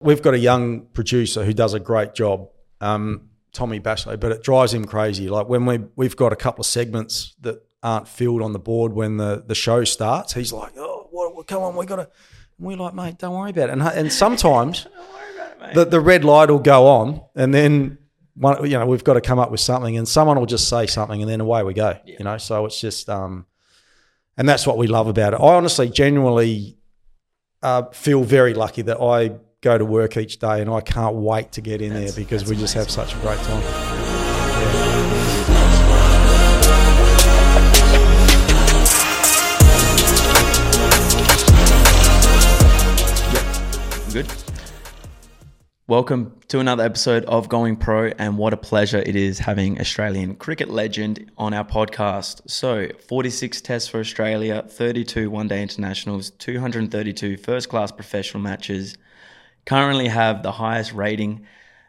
we've got a young producer who does a great job, um, Tommy Bashley, but it drives him crazy. Like when we we've got a couple of segments that aren't filled on the board when the the show starts, he's like, "Oh, what, what, come on, we got to." We're like, mate, don't worry about it. And and sometimes the the red light will go on, and then one, you know, we've got to come up with something, and someone will just say something, and then away we go. You know, so it's just, um, and that's what we love about it. I honestly, genuinely uh, feel very lucky that I go to work each day, and I can't wait to get in That's- there because that's we just have such a great time. Good. Welcome to another episode of Going Pro, and what a pleasure it is having Australian cricket legend on our podcast. So, 46 tests for Australia, 32 one day internationals, 232 first class professional matches. Currently have the highest rating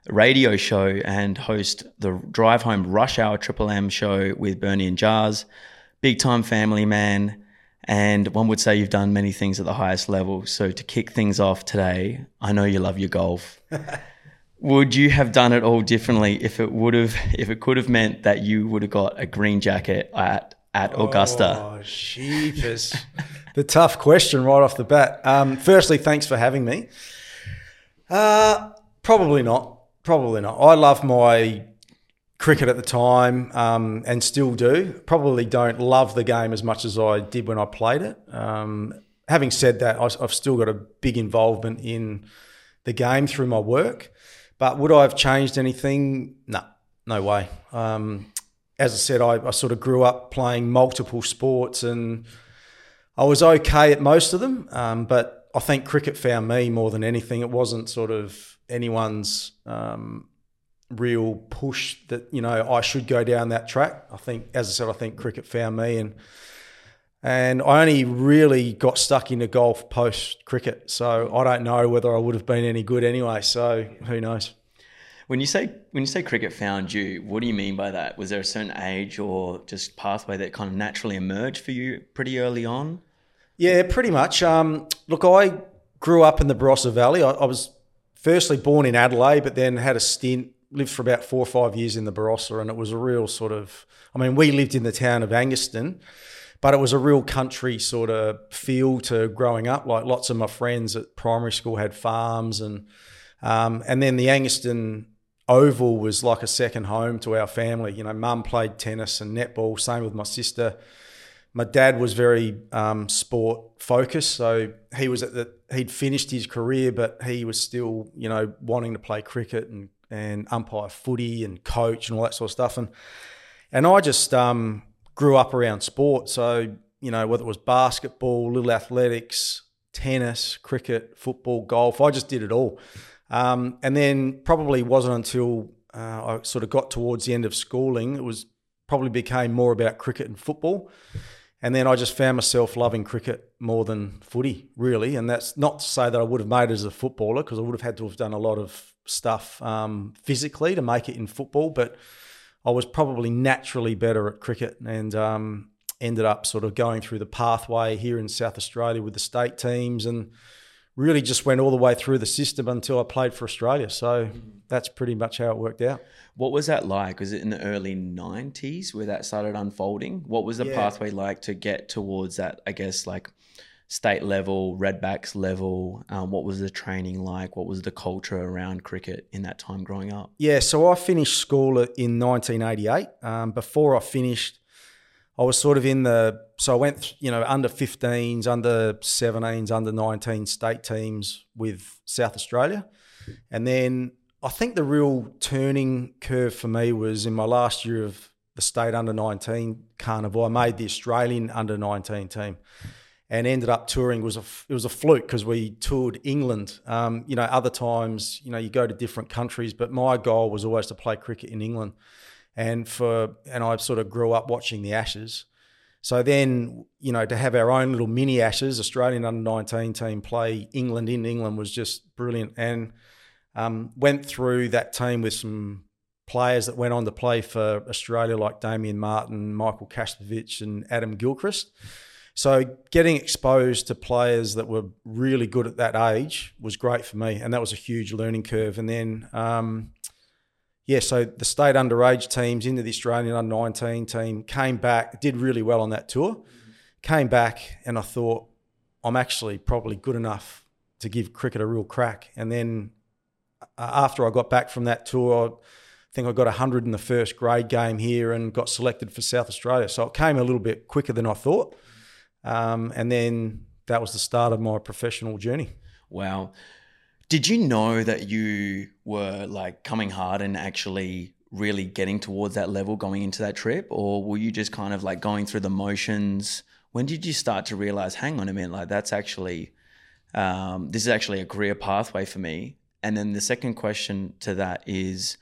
radio show and host the Drive Home Rush Hour Triple M show with Bernie and Jars. Big time family man. And one would say you've done many things at the highest level. So to kick things off today, I know you love your golf. would you have done it all differently if it would have if it could have meant that you would have got a green jacket at at Augusta? Oh, sheepers. the tough question right off the bat. Um, firstly, thanks for having me. Uh, probably not. Probably not. I love my cricket at the time um, and still do. Probably don't love the game as much as I did when I played it. Um, having said that, I've still got a big involvement in the game through my work. But would I have changed anything? No, no way. Um, as I said, I, I sort of grew up playing multiple sports and I was okay at most of them. Um, but I think cricket found me more than anything. It wasn't sort of anyone's um, real push that you know I should go down that track. I think, as I said, I think cricket found me, and and I only really got stuck into golf post cricket. So I don't know whether I would have been any good anyway. So who knows? When you say when you say cricket found you, what do you mean by that? Was there a certain age or just pathway that kind of naturally emerged for you pretty early on? Yeah, pretty much. Um, look, I grew up in the Barossa Valley. I, I was firstly born in Adelaide, but then had a stint, lived for about four or five years in the Barossa, and it was a real sort of. I mean, we lived in the town of Angaston, but it was a real country sort of feel to growing up. Like lots of my friends at primary school had farms, and um, and then the Angaston Oval was like a second home to our family. You know, mum played tennis and netball. Same with my sister my dad was very um, sport focused, so he was at the he'd finished his career, but he was still you know wanting to play cricket and and umpire footy and coach and all that sort of stuff, and and I just um, grew up around sport, so you know whether it was basketball, little athletics, tennis, cricket, football, golf, I just did it all, um, and then probably wasn't until uh, I sort of got towards the end of schooling, it was probably became more about cricket and football. And then I just found myself loving cricket more than footy, really. And that's not to say that I would have made it as a footballer, because I would have had to have done a lot of stuff um, physically to make it in football. But I was probably naturally better at cricket and um, ended up sort of going through the pathway here in South Australia with the state teams and really just went all the way through the system until I played for Australia. So that's pretty much how it worked out. What was that like? Was it in the early 90s where that started unfolding? What was the Yeah. pathway like to get towards that, I guess, like state level, redbacks level? Um, what was the training like? What was the culture around cricket in that time growing up? Yeah, so I finished school in 1988. Um, before I finished, I was sort of in the so I went you know under 15s, under 17s, under 19 state teams with South Australia, and then I think the real turning curve for me was in my last year of the state under 19 carnival. I made the Australian under 19 team. And ended up touring was a it was a fluke because we toured England. Um, you know, other times you know you go to different countries, but my goal was always to play cricket in England and for and I sort of grew up watching the Ashes. So then, you know, to have our own little mini Ashes, Australian under nineteen team play England in England was just brilliant, and um, went through that team with some players that went on to play for Australia, like Damien Martyn, Michael Kasprowicz, and Adam Gilchrist. so getting exposed to players that were really good at that age was great for me, and that was a huge learning curve. And then, um, yeah, so the state underage teams into the Australian under 19 team came back, did really well on that tour, came back, and I thought I'm actually probably good enough to give cricket a real crack. And then uh, after I got back from that tour, I think I got 100 in the first grade game here and got selected for South Australia. So it came a little bit quicker than I thought. Um, and then that was the start of my professional journey. Wow. Did you know that you were like coming hard and actually really getting towards that level going into that trip? Or were you just kind of like going through the motions? When did you start to realize, hang on a minute, like that's actually, um, this is actually a career pathway for me? And then the second question to that is,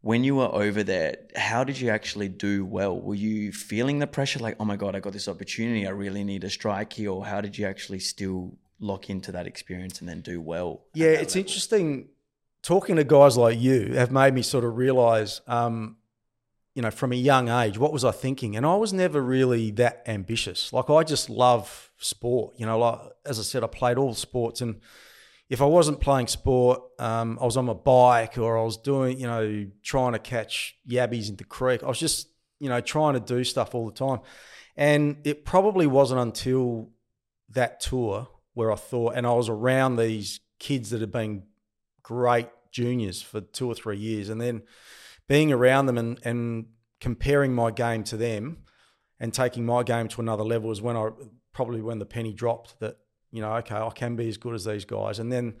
when you were over there, how did you actually do well? Were you feeling the pressure like, oh my God, I got this opportunity, I really need a strike here? Or how did you actually still lock into that experience and then do well? Yeah, it's level? interesting. Talking to guys like you have made me sort of realize, um, you know, from a young age, what was I thinking? And I was never really that ambitious. Like, I just love sport. You know, like, as I said, I played all sports and if I wasn't playing sport, um, I was on my bike or I was doing, you know, trying to catch yabbies in the creek. I was just, you know, trying to do stuff all the time. And it probably wasn't until that tour where I thought, and I was around these kids that had been great juniors for two or three years, and then being around them and, and comparing my game to them and taking my game to another level was when I probably when the penny dropped that you know, okay, I can be as good as these guys. And then,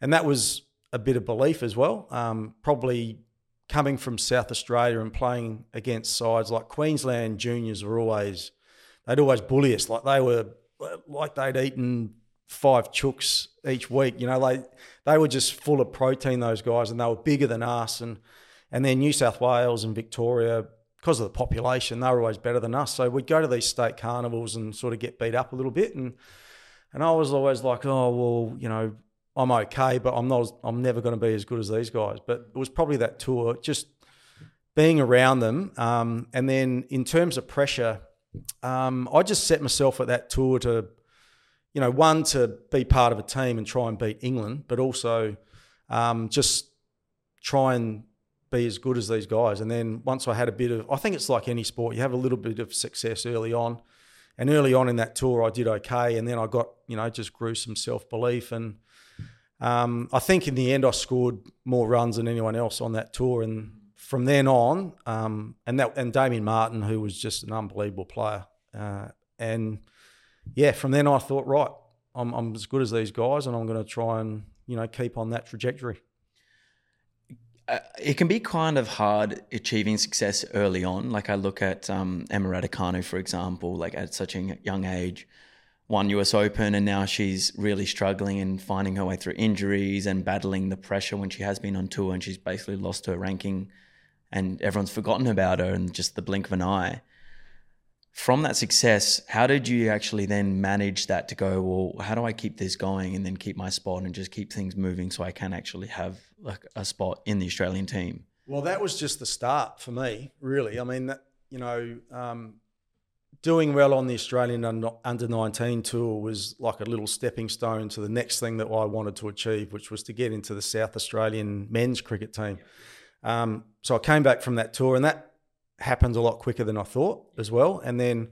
and that was a bit of belief as well. Um, probably coming from South Australia and playing against sides like Queensland juniors were always, they'd always bully us. Like they were, like they'd eaten five chooks each week. You know, they they were just full of protein. Those guys, and they were bigger than us. And and then New South Wales and Victoria, because of the population, they were always better than us. So we'd go to these state carnivals and sort of get beat up a little bit. And and I was always like, oh well, you know, I'm okay, but I'm not. I'm never going to be as good as these guys. But it was probably that tour, just being around them, um, and then in terms of pressure, um, I just set myself at that tour to, you know, one to be part of a team and try and beat England, but also um, just try and be as good as these guys. And then once I had a bit of, I think it's like any sport, you have a little bit of success early on. And early on in that tour, I did okay, and then I got you know just grew some self belief, and um, I think in the end I scored more runs than anyone else on that tour, and from then on, um, and that and Damien Martyn, who was just an unbelievable player, uh, and yeah, from then I thought, right, I'm, I'm as good as these guys, and I'm going to try and you know keep on that trajectory. Uh, it can be kind of hard achieving success early on. Like I look at um, Emma Raducanu, for example, like at such a young age, won US Open, and now she's really struggling and finding her way through injuries and battling the pressure when she has been on tour and she's basically lost her ranking, and everyone's forgotten about her in just the blink of an eye from that success, how did you actually then manage that to go, well, how do I keep this going and then keep my spot and just keep things moving so I can actually have like a spot in the Australian team? Well, that was just the start for me, really. I mean, that, you know, um, doing well on the Australian under 19 tour was like a little stepping stone to the next thing that I wanted to achieve, which was to get into the South Australian men's cricket team. Um, so I came back from that tour, and that happened a lot quicker than I thought as well. And then,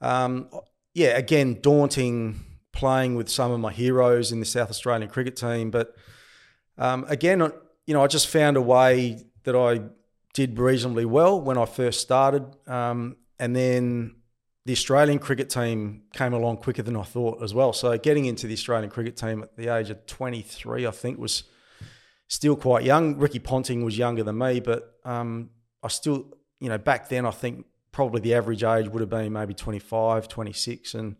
um, yeah, again, daunting playing with some of my heroes in the South Australian cricket team. But um, again, you know, I just found a way that I did reasonably well when I first started. Um, and then the Australian cricket team came along quicker than I thought as well. So getting into the Australian cricket team at the age of 23, I think was still quite young. Ricky Ponting was younger than me, but um, I still you know, back then I think probably the average age would have been maybe 25, 26. And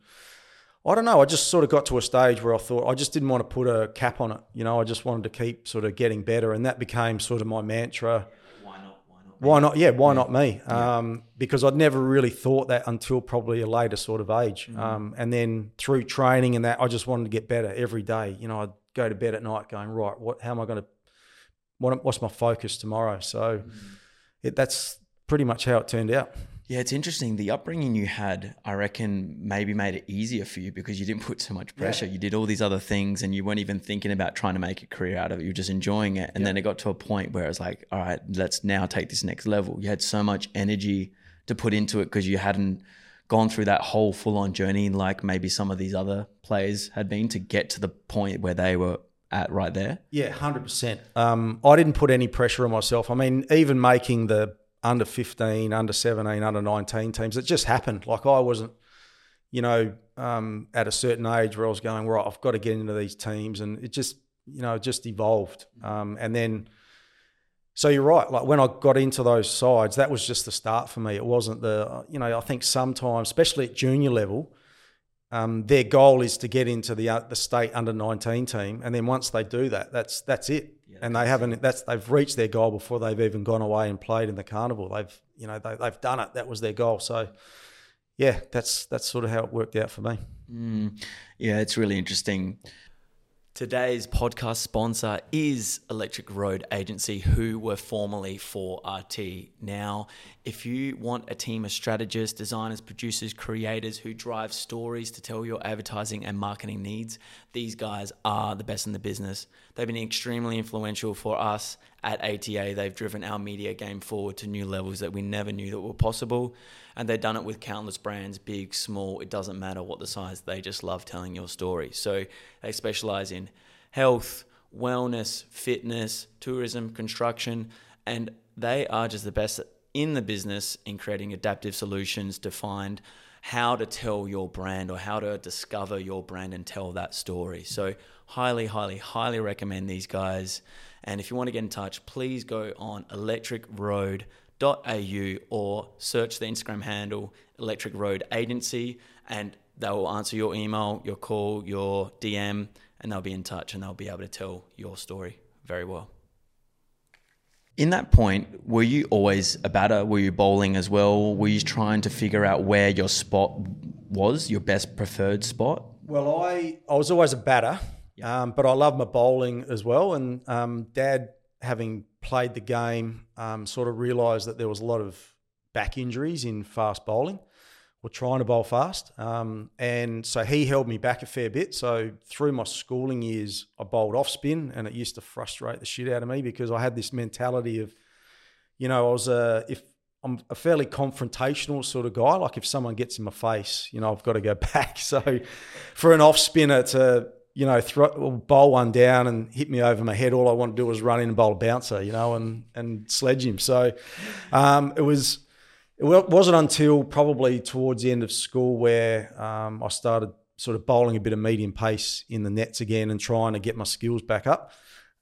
I don't know, I just sort of got to a stage where I thought I just didn't want to put a cap on it. You know, I just wanted to keep sort of getting better. And that became sort of my mantra. Why not? Why not? Why not? Yeah, why yeah. not me? Yeah. Um, because I'd never really thought that until probably a later sort of age. Mm-hmm. Um, and then through training and that, I just wanted to get better every day. You know, I'd go to bed at night going, right, what, how am I going to, what, what's my focus tomorrow? So mm-hmm. it, that's, pretty much how it turned out. Yeah, it's interesting. The upbringing you had, I reckon, maybe made it easier for you because you didn't put so much pressure. Yeah. You did all these other things and you weren't even thinking about trying to make a career out of it. You were just enjoying it. And yeah. then it got to a point where it was like, all right, let's now take this next level. You had so much energy to put into it because you hadn't gone through that whole full on journey like maybe some of these other players had been to get to the point where they were at right there? Yeah, 100%. Um, I didn't put any pressure on myself. I mean, even making the under 15, under 17, under 19 teams. It just happened. Like I wasn't, you know, um, at a certain age where I was going, right, I've got to get into these teams. And it just, you know, just evolved. Um, and then, so you're right. Like when I got into those sides, that was just the start for me. It wasn't the, you know, I think sometimes, especially at junior level, um, their goal is to get into the uh, the state under 19 team, and then once they do that, that's that's it and they haven't. That's they've reached their goal before they've even gone away and played in the carnival. They've you know they, have done it. That was their goal. So yeah, that's that's sort of how it worked out for me. Mm, yeah, it's really interesting. Today's podcast sponsor is Electric Road Agency, who were formerly 4RT. Now, if you want a team of strategists, designers, producers, creators who drive stories to tell your advertising and marketing needs, these guys are the best in the business. They've been extremely influential for us at ATA. They've driven our media game forward to new levels that we never knew that were possible. And they've done it with countless brands, big, small, it doesn't matter what the size, they just love telling your story. So they specialize in health, wellness, fitness, tourism, construction, and they are just the best in the business in creating adaptive solutions to find how to tell your brand or how to discover your brand and tell that story. So, highly, highly, highly recommend these guys. And if you want to get in touch, please go on electricroad.au or search the Instagram handle Electric Road Agency and they will answer your email, your call, your DM, and they'll be in touch and they'll be able to tell your story very well. In that point, were you always a batter? Were you bowling as well? Were you trying to figure out where your spot was, your best preferred spot? Well, I, I was always a batter, um, but I love my bowling as well. And um, Dad, having played the game, um, sort of realised that there was a lot of back injuries in fast bowling were trying to bowl fast. Um, and so he held me back a fair bit. So through my schooling years, I bowled off spin and it used to frustrate the shit out of me because I had this mentality of, you know, I was a, if I'm a fairly confrontational sort of guy, like if someone gets in my face, you know, I've got to go back. So for an off spinner to, you know, throw, bowl one down and hit me over my head, all I want to do was run in and bowl a bouncer, you know, and, and sledge him. So um, it was, it wasn't until probably towards the end of school where um, I started sort of bowling a bit of medium pace in the nets again and trying to get my skills back up.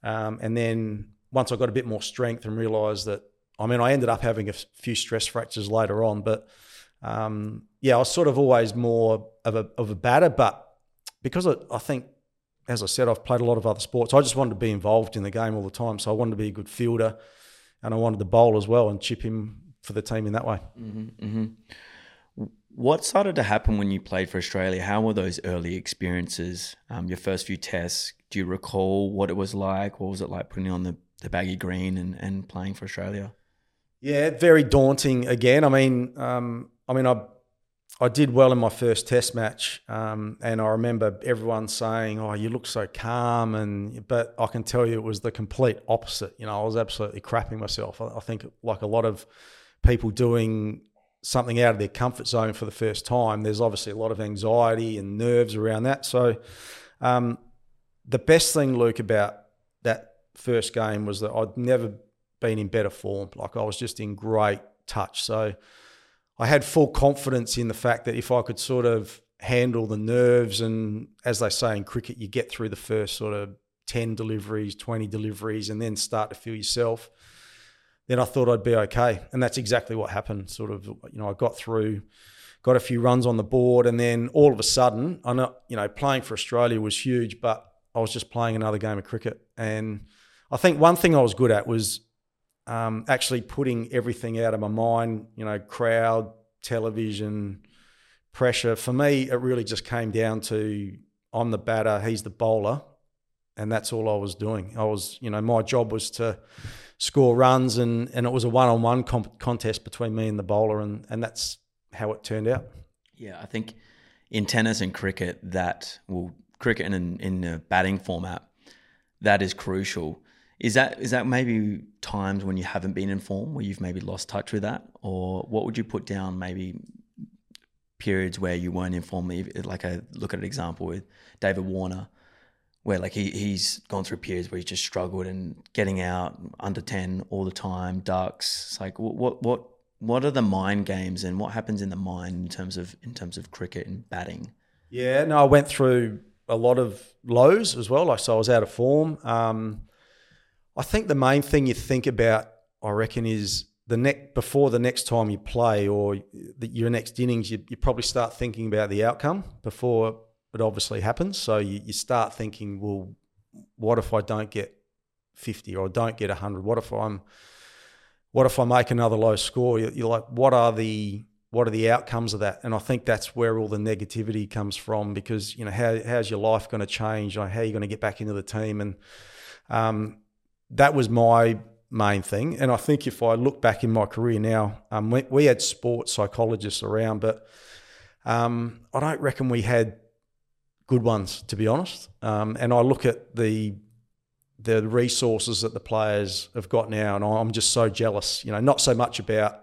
Um, and then once I got a bit more strength and realised that, I mean, I ended up having a few stress fractures later on, but um, yeah, I was sort of always more of a, of a batter. But because I, I think, as I said, I've played a lot of other sports, I just wanted to be involved in the game all the time. So I wanted to be a good fielder and I wanted to bowl as well and chip him for the team in that way. Mm-hmm, mm-hmm. What started to happen when you played for Australia? How were those early experiences? Um, your first few tests. Do you recall what it was like? What was it like putting on the, the baggy green and, and playing for Australia? Yeah, very daunting. Again, I mean, um, I mean, I I did well in my first Test match, um, and I remember everyone saying, "Oh, you look so calm," and but I can tell you it was the complete opposite. You know, I was absolutely crapping myself. I, I think, like a lot of people doing something out of their comfort zone for the first time, there's obviously a lot of anxiety and nerves around that. So, um, the best thing, Luke, about that first game was that I'd never been in better form. Like I was just in great touch. So, I had full confidence in the fact that if I could sort of handle the nerves and, as they say in cricket, you get through the first sort of 10 deliveries, 20 deliveries, and then start to feel yourself then I thought I'd be okay. And that's exactly what happened. Sort of, you know, I got through, got a few runs on the board, and then all of a sudden, I know, you know, playing for Australia was huge, but I was just playing another game of cricket. And I think one thing I was good at was um, actually putting everything out of my mind, you know, crowd, television, pressure. For me, it really just came down to I'm the batter, he's the bowler. and that's all I was doing. I was, you know, my job was to score runs, and and it was a one on one contest between me and the bowler, and and that's how it turned out. Yeah, I think in tennis and cricket, that well, cricket in in a batting format, that is crucial. Is that is that maybe times when you haven't been in form, where you've maybe lost touch with that, or what would you put down? Maybe periods where you weren't in form. Like I look at an example with David Warner where like he he's gone through periods where he just struggled and getting out under 10 all the time ducks it's like what what what are the mind games and what happens in the mind in terms of in terms of cricket and batting yeah no i went through a lot of lows as well like so i was out of form um, i think the main thing you think about i reckon is the next before the next time you play or the, your next innings you, you probably start thinking about the outcome before it obviously happens. So you, you start thinking, well, what if I don't get 50 or don't get 100? What if I'm what if I make another low score? You're like, what are the what are the outcomes of that? And I think that's where all the negativity comes from because you know how how's your life going to change? How are you going to get back into the team? And um, that was my main thing. And I think if I look back in my career now, um, we, we, had sports psychologists around, but um, I don't reckon we had good ones, to be honest. Um, and I look at the the resources that the players have got now, and I'm just so jealous. You know, not so much about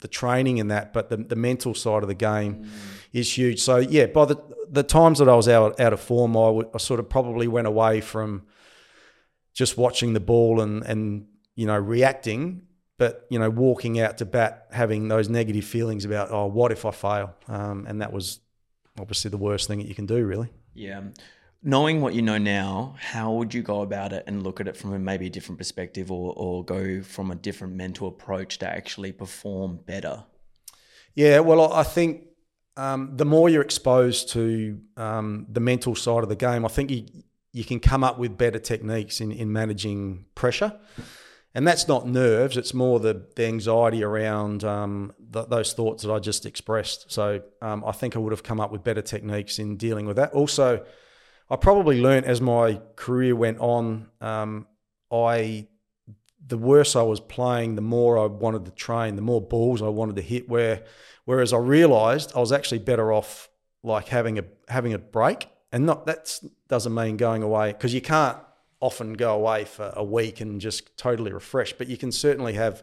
the training and that, but the, the mental side of the game mm. is huge. So yeah, by the the times that I was out out of form, I, w- I sort of probably went away from just watching the ball and and you know reacting, but you know walking out to bat having those negative feelings about oh what if I fail, um, and that was obviously the worst thing that you can do, really. Yeah. Knowing what you know now, how would you go about it and look at it from a maybe a different perspective or, or go from a different mental approach to actually perform better? Yeah, well, I think um, the more you're exposed to um, the mental side of the game, I think you, you can come up with better techniques in, in managing pressure and that's not nerves; it's more the, the anxiety around um, th- those thoughts that I just expressed. So um, I think I would have come up with better techniques in dealing with that. Also, I probably learned as my career went on. Um, I the worse I was playing, the more I wanted to train, the more balls I wanted to hit. Where whereas I realised I was actually better off like having a having a break, and not that doesn't mean going away because you can't often go away for a week and just totally refresh, but you can certainly have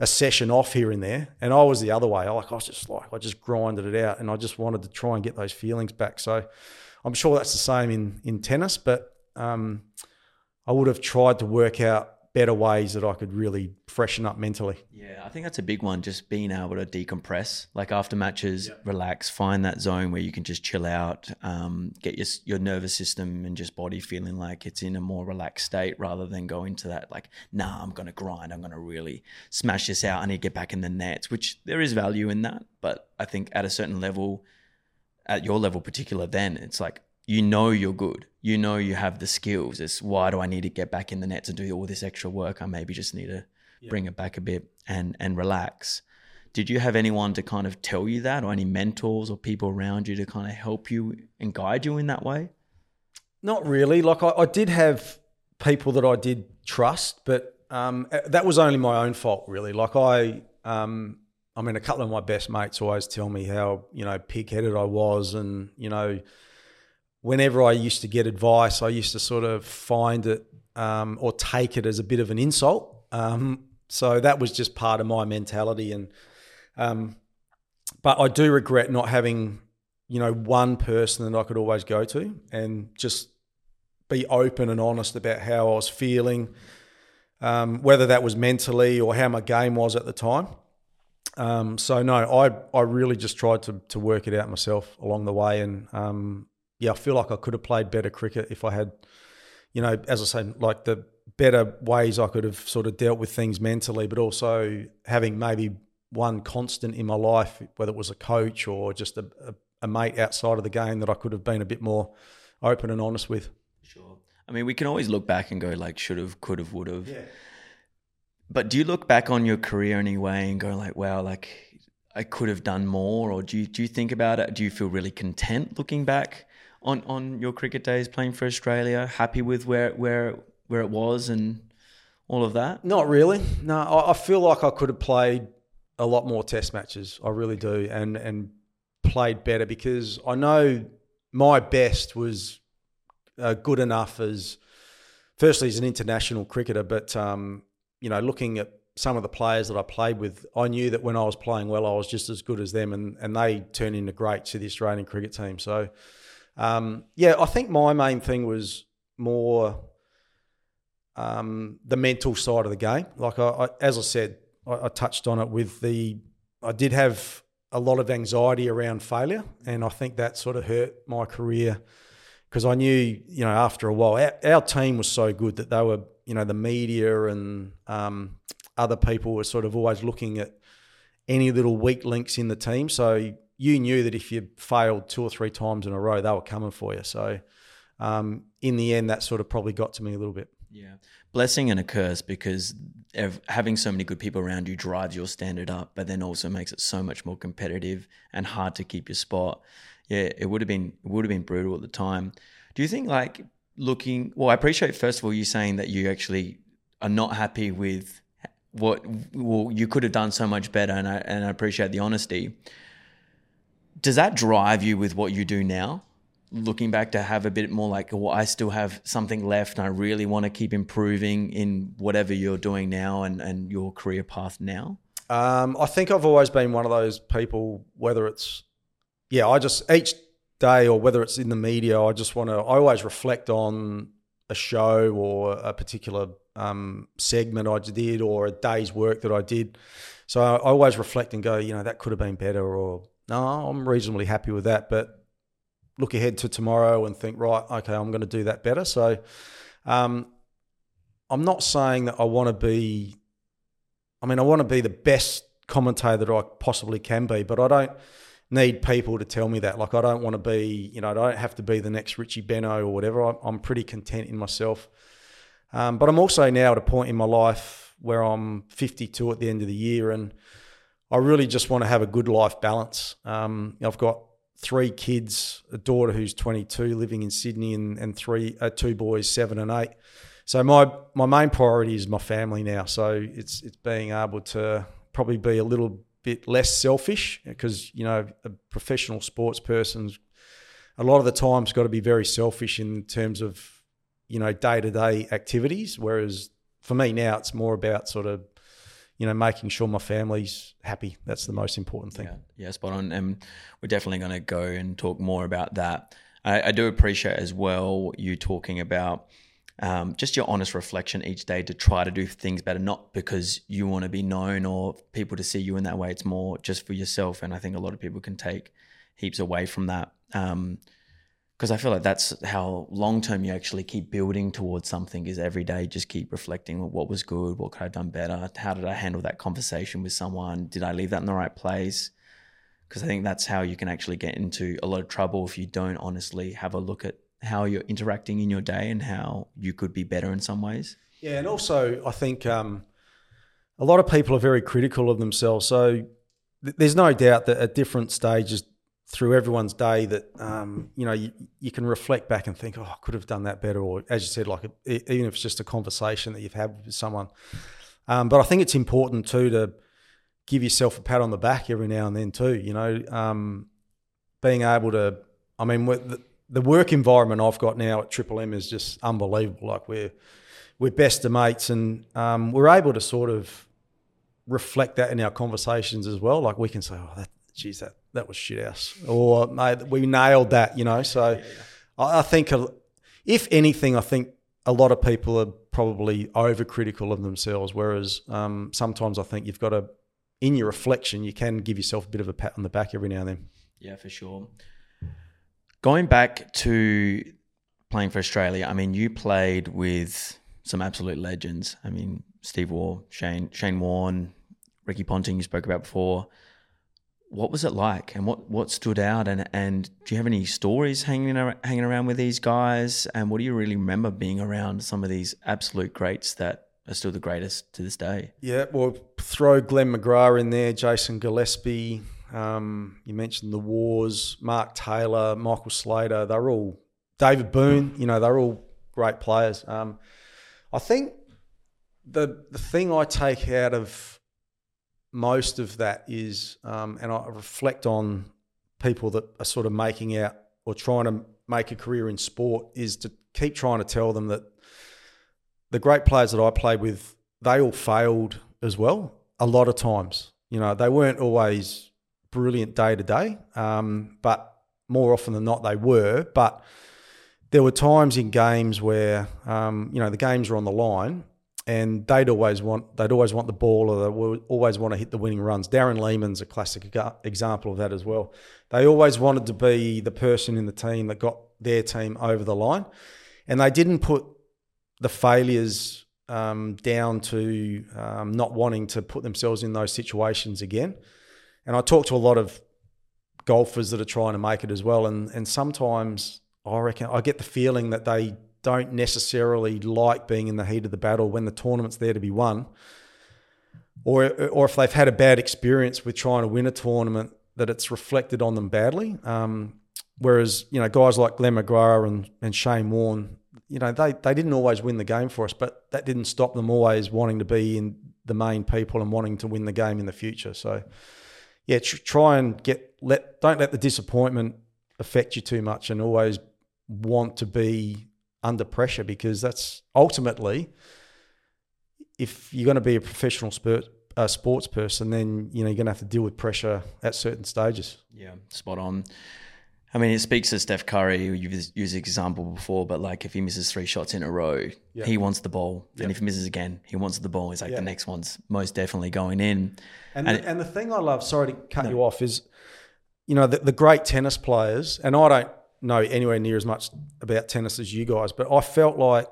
a session off here and there. And I was the other way. I like I was just like I just grinded it out, and I just wanted to try and get those feelings back. So I'm sure that's the same in in tennis, but um, I would have tried to work out better ways that I could really freshen up mentally. Yeah, I think that's a big one. Just being able to decompress, like after matches, relax, find that zone where you can just chill out, um, get your your nervous system and just body feeling like it's in a more relaxed state, rather than go into that like, nah, I'm gonna grind, I'm gonna really smash this out, I need to get back in the nets. Which there is value in that, but I think at a certain level, at your level particular, then it's like you know you're good. You know you have the skills. It's why do I need to get back in the net to do all this extra work? I maybe just need to yeah. bring it back a bit and and relax. Did you have anyone to kind of tell you that, or any mentors or people around you to kind of help you and guide you in that way? Not really. Like I, I did have people that I did trust, but um, that was only my own fault, really. Like I, um, I mean, a couple of my best mates always tell me how you know pig-headed I was, and you know whenever I used to get advice, I used to sort of find it um, or take it as a bit of an insult. Um, so that was just part of my mentality. And um, but I do regret not having, you know, one person that I could always go to and just be open and honest about how I was feeling, um, whether that was mentally or how my game was at the time. Um, so no, I I really just tried to to work it out myself along the way, and um, yeah, I feel like I could have played better cricket if I had, you know, as I say, like the better ways I could have sort of dealt with things mentally, but also having maybe one constant in my life, whether it was a coach or just a, a, a mate outside of the game that I could have been a bit more open and honest with. Sure. I mean, we can always look back and go like, should have, could have, would have. Yeah. But do you look back on your career anyway and go like, wow, like I could have done more, or do you do you think about it? Do you feel really content looking back? On on your cricket days playing for Australia? Happy with where where where it was and all of that? Not really. No, I, feel like I could have played a lot more Test matches. I really do, and and played better because I know my best was uh, good enough as firstly as an international cricketer, but um, you know, looking at some of the players that I played with, I knew that when I was playing well, I was just as good as them, and and they turned into greats to the Australian cricket team. So, um, yeah, I think my main thing was more um, the mental side of the game. Like I, I as I said, I, I touched on it with the. I did have a lot of anxiety around failure, and I think that sort of hurt my career because I knew, you know, after a while, our, our, team was so good that they were, you know, the media and um, other people were sort of always looking at any little weak links in the team. So you knew that if you failed two or three times in a row, they were coming for you. So um, in the end, that sort of probably got to me a little bit. Yeah. Blessing and a curse because having so many good people around you drives your standard up, but then also makes it so much more competitive and hard to keep your spot. Yeah, it would have been would have been brutal at the time. Do you think like looking well, I appreciate first of all you saying that you actually are not happy with what well you could have done so much better and I and I appreciate the honesty. Does that drive you with what you do now? looking back to have a bit more like, well, I still have something left and I really want to keep improving in whatever you're doing now and, and your career path now? Um, I think I've always been one of those people, whether it's, yeah, I just, each day or whether it's in the media, I just want to, I always reflect on a show or a particular um, segment I did or a day's work that I did. So I always reflect and go, you know, that could have been better or no, I'm reasonably happy with that. But look ahead to tomorrow and think, right, okay, I'm going to do that better. So um, I'm not saying that I want to be, I mean, I want to be the best commentator that I possibly can be, but I don't need people to tell me that. Like, I don't want to be, you know, I don't have to be the next Richie Benaud or whatever. I'm pretty content in myself. Um, but I'm also now at a point in my life where I'm 52 at the end of the year and I really just want to have a good life balance. Um, I've got three kids, a daughter who's 22 living in Sydney, and, and three uh, two boys, seven and eight. So my my main priority is my family now. So it's it's being able to probably be a little bit less selfish because you know a professional sports person's a lot of the times got to be very selfish in terms of you know day to day activities. Whereas for me now, it's more about sort of you know, making sure my family's happy. That's the most important thing. Yeah, yeah spot on. And we're definitely going to go and talk more about that. I, I do appreciate as well you talking about um, just your honest reflection each day to try to do things better, not because you want to be known or people to see you in that way. It's more just for yourself. And I think a lot of people can take heaps away from that. Um, because I feel like that's how long term you actually keep building towards something is every day just keep reflecting on what was good, what could I have done better, how did I handle that conversation with someone, did I leave that in the right place? Because I think that's how you can actually get into a lot of trouble if you don't honestly have a look at how you're interacting in your day and how you could be better in some ways. Yeah, and also I think um, a lot of people are very critical of themselves. So th- there's no doubt that at different stages through everyone's day that um, you know you, you, can reflect back and think, oh, I could have done that better, or as you said, like a, even if it's just a conversation that you've had with someone. Um, but I think it's important too to give yourself a pat on the back every now and then too. You know, um, being able to, I mean, the, the work environment I've got now at Triple M is just unbelievable. Like we're we're best of mates, and um, we're able to sort of reflect that in our conversations as well. Like we can say, oh, that geez, that, that was shit house. Or, mate, we nailed that, you know. So yeah, yeah. I, I, think, if anything, I think a lot of people are probably overcritical of themselves, whereas um, sometimes I think you've got to, in your reflection, you can give yourself a bit of a pat on the back every now and then. Yeah, for sure. Going back to playing for Australia, I mean, you played with some absolute legends. I mean, Steve Waugh, Shane, Shane Warne, Ricky Ponting, you spoke about before what was it like and what, what stood out and, and do you have any stories hanging around, hanging around with these guys and what do you really remember being around some of these absolute greats that are still the greatest to this day yeah well throw Glenn McGrath in there Jason Gillespie Um, you mentioned the Waughs, Mark Taylor, Michael Slater. They're all David Boon. You know, they're all great players. Um, I think the the thing I take out of most of that is, um, and I reflect on people that are sort of making out or trying to make a career in sport, is to keep trying to tell them that the great players that I played with, they all failed as well. A lot of times, you know, they weren't always brilliant day to day, um, but more often than not, they were. But there were times in games where, um, you know, the games were on the line, and they'd always want they'd always want the ball or they always want to hit the winning runs. Darren Lehmann's a classic example of that as well. They always wanted to be the person in the team that got their team over the line, and they didn't put the failures um, down to um, not wanting to put themselves in those situations again. And I talk to a lot of golfers that are trying to make it as well, and and sometimes I reckon I get the feeling that they don't necessarily like being in the heat of the battle when the tournament's there to be won, or or if they've had a bad experience with trying to win a tournament, that it's reflected on them badly. Um, whereas you know guys like Glenn McGrath and, and Shane Warne, you know they they didn't always win the game for us, but that didn't stop them always wanting to be in the main people and wanting to win the game in the future. So yeah, tr- try and get let don't let the disappointment affect you too much, and always want to be under pressure because that's ultimately if you're going to be a professional sport, uh, sports person, then you know you're going to have to deal with pressure at certain stages. Yeah, spot on. I mean, it speaks to Steph Curry, you've used the example before, but like if he misses three shots in a row, yep. he wants the ball. Yep. And if he misses again, he wants the ball. He's like, yep. the next one's most definitely going in. And, and, the, and the thing I love, sorry to cut no. you off, is, you know, the, the great tennis players, and I don't know anywhere near as much about tennis as you guys, but I felt like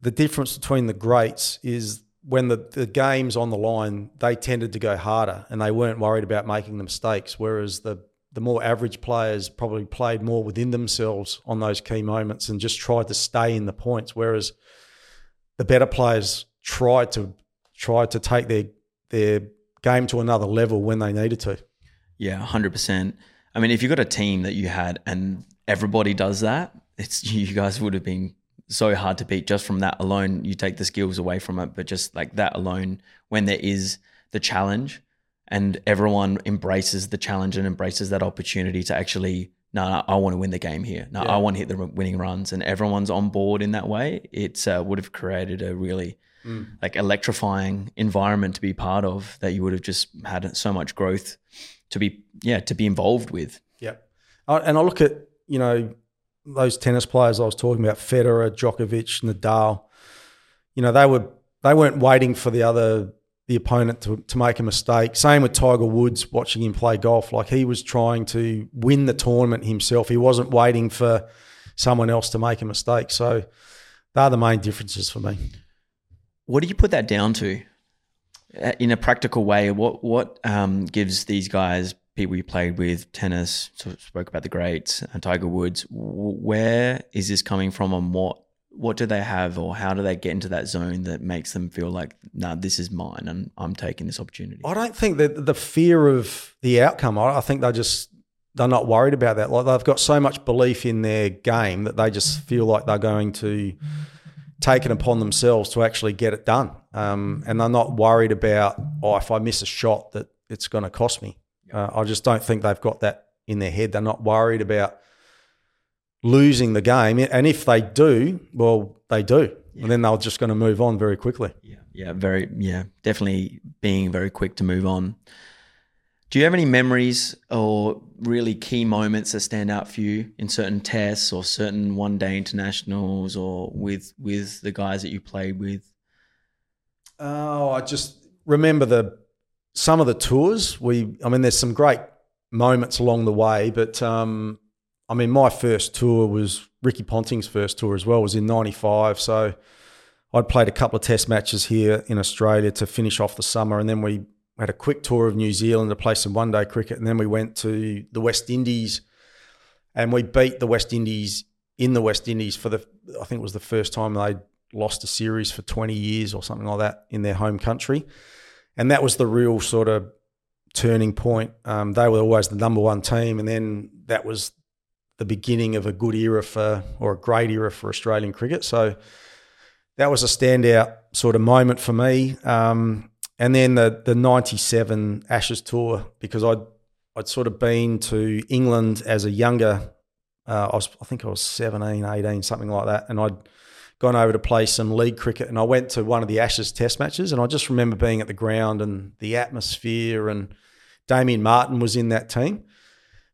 the difference between the greats is when the, the game's on the line, they tended to go harder and they weren't worried about making the mistakes. Whereas the, the more average players probably played more within themselves on those key moments and just tried to stay in the points. Whereas the better players tried to tried to take their their game to another level when they needed to. Yeah, hundred percent. I mean, if you got a team that you had and everybody does that, it's you guys would have been so hard to beat just from that alone. You take the skills away from it, but just like that alone, when there is the challenge and everyone embraces the challenge and embraces that opportunity to actually, no, no I want to win the game here. No, yeah. I want to hit the winning runs, and everyone's on board in that way. It uh, would have created a really mm. like electrifying environment to be part of that you would have just had so much growth to be yeah to be involved with. Yeah, and I look at you know those tennis players I was talking about, Federer, Djokovic, Nadal. You know they were they weren't waiting for the other the opponent to, to make a mistake. Same with Tiger Woods, watching him play golf. Like he was trying to win the tournament himself. He wasn't waiting for someone else to make a mistake. So they're the main differences for me. What do you put that down to? Uh, in a practical way, what what um, gives these guys, people you played with, tennis, spoke about the greats, and Tiger Woods, where is this coming from, and what what do they have, or how do they get into that zone that makes them feel like, no, nah, this is mine, and I'm taking this opportunity? I don't think that the fear of the outcome. I, I think they just they're not worried about that. Like they've got so much belief in their game that they just feel like they're going to take it upon themselves to actually get it done. Um, and they're not worried about, oh, if I miss a shot, that it's going to cost me. Uh, I just don't think they've got that in their head. They're not worried about losing the game. And if they do, well, they do. Yeah. And then they're just going to move on very quickly. Yeah. Yeah. Very, yeah. Definitely being very quick to move on. Do you have any memories or really key moments that stand out for you in certain tests or certain one day internationals or with with the guys that you played with? Oh, I just remember the some of the tours. We, I mean, there's some great moments along the way, but um, I mean, my first tour was Ricky Ponting's first tour as well. Was in '95, so I'd played a couple of test matches here in Australia to finish off the summer, and then we we had a quick tour of New Zealand to play some one day cricket, and then we went to the West Indies, and we beat the West Indies in the West Indies for the I think it was the first time they lost a series for 20 years or something like that in their home country, and that was the real sort of turning point. Um, they were always the number one team, and then that was the beginning of a good era for or a great era for Australian cricket. So that was a standout sort of moment for me. Um, and then the the '97 Ashes tour because I'd I'd sort of been to England as a younger. Uh, I was I think I was 17, 18, something like that, and I'd gone over to play some league cricket, and I went to one of the Ashes Test matches, and I just remember being at the ground and the atmosphere, and Damien Martyn was in that team,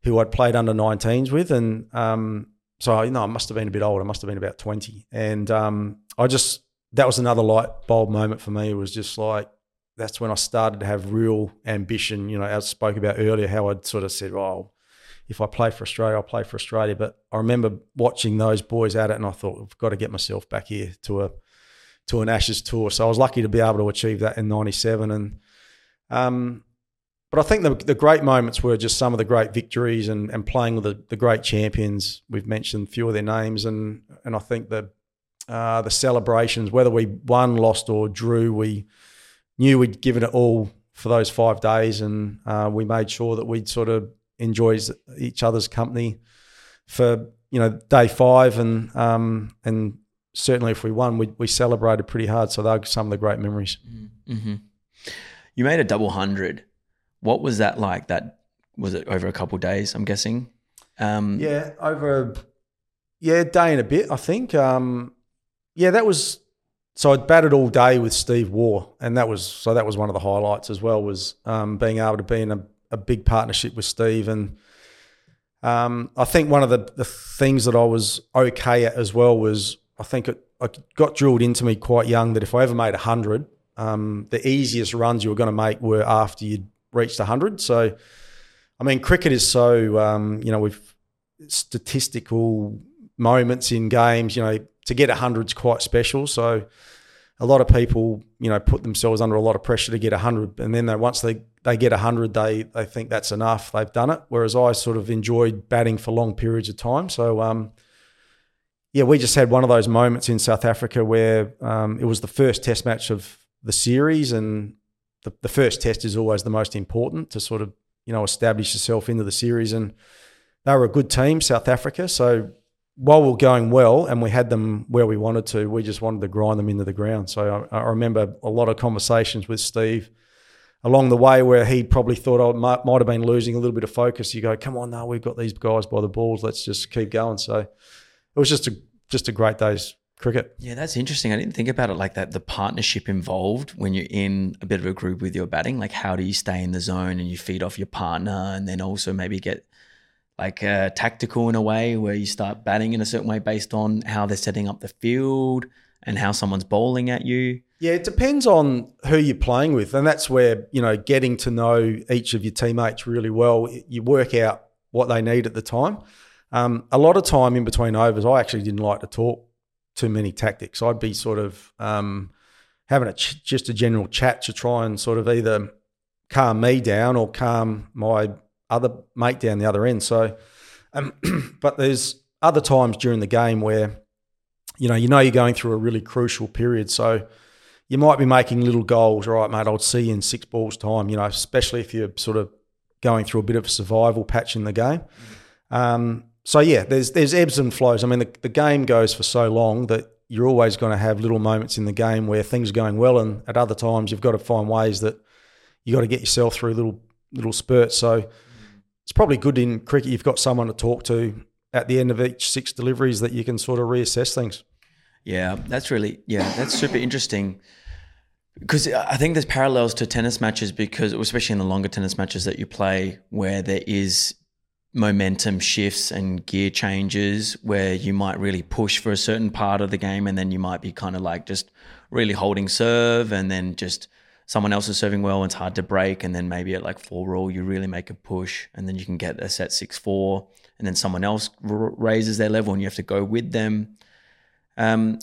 who I'd played under 19s with, and um, so you know I must have been a bit older, I must have been about 20, and um, I just that was another light bulb moment for me. It was just like that's when I started to have real ambition. You know, I spoke about earlier, how I'd sort of said, "Oh, if I play for Australia, I'll play for Australia." But I remember watching those boys at it, and I thought, "I've got to get myself back here to a to an Ashes tour." So I was lucky to be able to achieve that in '97, and um, but I think the, the great moments were just some of the great victories and, and playing with the, the great champions. We've mentioned a few of their names, and and I think the uh, the celebrations, whether we won, lost, or drew, we knew we'd given it all for those five days, and uh, we made sure that we'd sort of enjoy each other's company for you know day five, and um, and certainly if we won, we we celebrated pretty hard. So they're some of the great memories. Mm-hmm. You made a double hundred. What was that like? That was it over a couple days? I'm guessing. Um, yeah, over yeah day and a bit. I think. Um, yeah, that was so I batted all day with Steve Waugh, and that was so that was one of the highlights as well was um, being able to be in a, a, big partnership with Steve, and um, I think one of the, the things that I was okay at as well was I think it, it got drilled into me quite young that if I ever made hundred, um, the easiest runs you were going to make were after you'd reached hundred. So, I mean, cricket is so um, you know with statistical moments in games, you know to get 100 is quite special. So a lot of people, you know, put themselves under a lot of pressure to get 100. And then they, once they, they get 100, they, they think that's enough. They've done it. Whereas I sort of enjoyed batting for long periods of time. So, um, yeah, we just had one of those moments in South Africa where um, it was the first test match of the series. And the, the first test is always the most important to sort of, you know, establish yourself into the series. And they were a good team, South Africa. So while we are going well and we had them where we wanted to, we just wanted to grind them into the ground. So I, I remember a lot of conversations with Steve along the way where he probably thought I might, might have been losing a little bit of focus. You go, come on, now we've got these guys by the balls. Let's just keep going. So it was just a just a great day's cricket. Yeah, that's interesting. I didn't think about it like that. The partnership involved when you're in a bit of a group with your batting, like how do you stay in the zone and you feed off your partner, and then also maybe get like uh, tactical in a way where you start batting in a certain way based on how they're setting up the field and how someone's bowling at you? Yeah, it depends on who you're playing with. And that's where, you know, getting to know each of your teammates really well, you work out what they need at the time. Um, a lot of time in between overs, I actually didn't like to talk too many tactics. I'd be sort of um, having a ch- just a general chat to try and sort of either calm me down or calm my other mate down the other end. So, um, but there's other times during the game where, you know, you know you're going through a really crucial period. So you might be making little goals. All right, mate, I'll see you in six balls time. You know, especially if you're sort of going through a bit of a survival patch in the game. Um, so yeah, there's there's ebbs and flows. I mean, the, the game goes for so long that you're always going to have little moments in the game where things are going well, and at other times you've got to find ways that you got to get yourself through little little spurts. So it's probably good in cricket you've got someone to talk to at the end of each six deliveries that you can sort of reassess things. Yeah, that's really yeah, that's super interesting. Because I think there's parallels to tennis matches because especially in the longer tennis matches that you play where there is momentum shifts and gear changes where you might really push for a certain part of the game and then you might be kind of like just really holding serve and then just someone else is serving well and it's hard to break and then maybe at like four all you really make a push and then you can get a set six four and then someone else r- raises their level and you have to go with them. Um,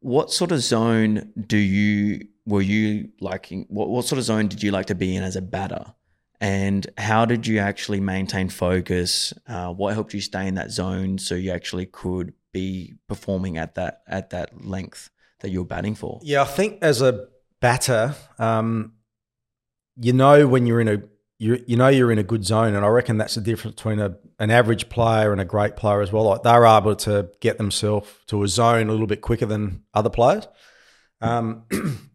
what sort of zone do you were you liking what, what sort of zone did you like to be in as a batter? And how did you actually maintain focus? Uh, what helped you stay in that zone so you actually could be performing at that at that length that you're batting for? Yeah i think as a batter, um, you know when you're in a you you know you're in a good zone, and I reckon that's the difference between a, an average player and a great player as well. Like they're able to get themselves to a zone a little bit quicker than other players. Um,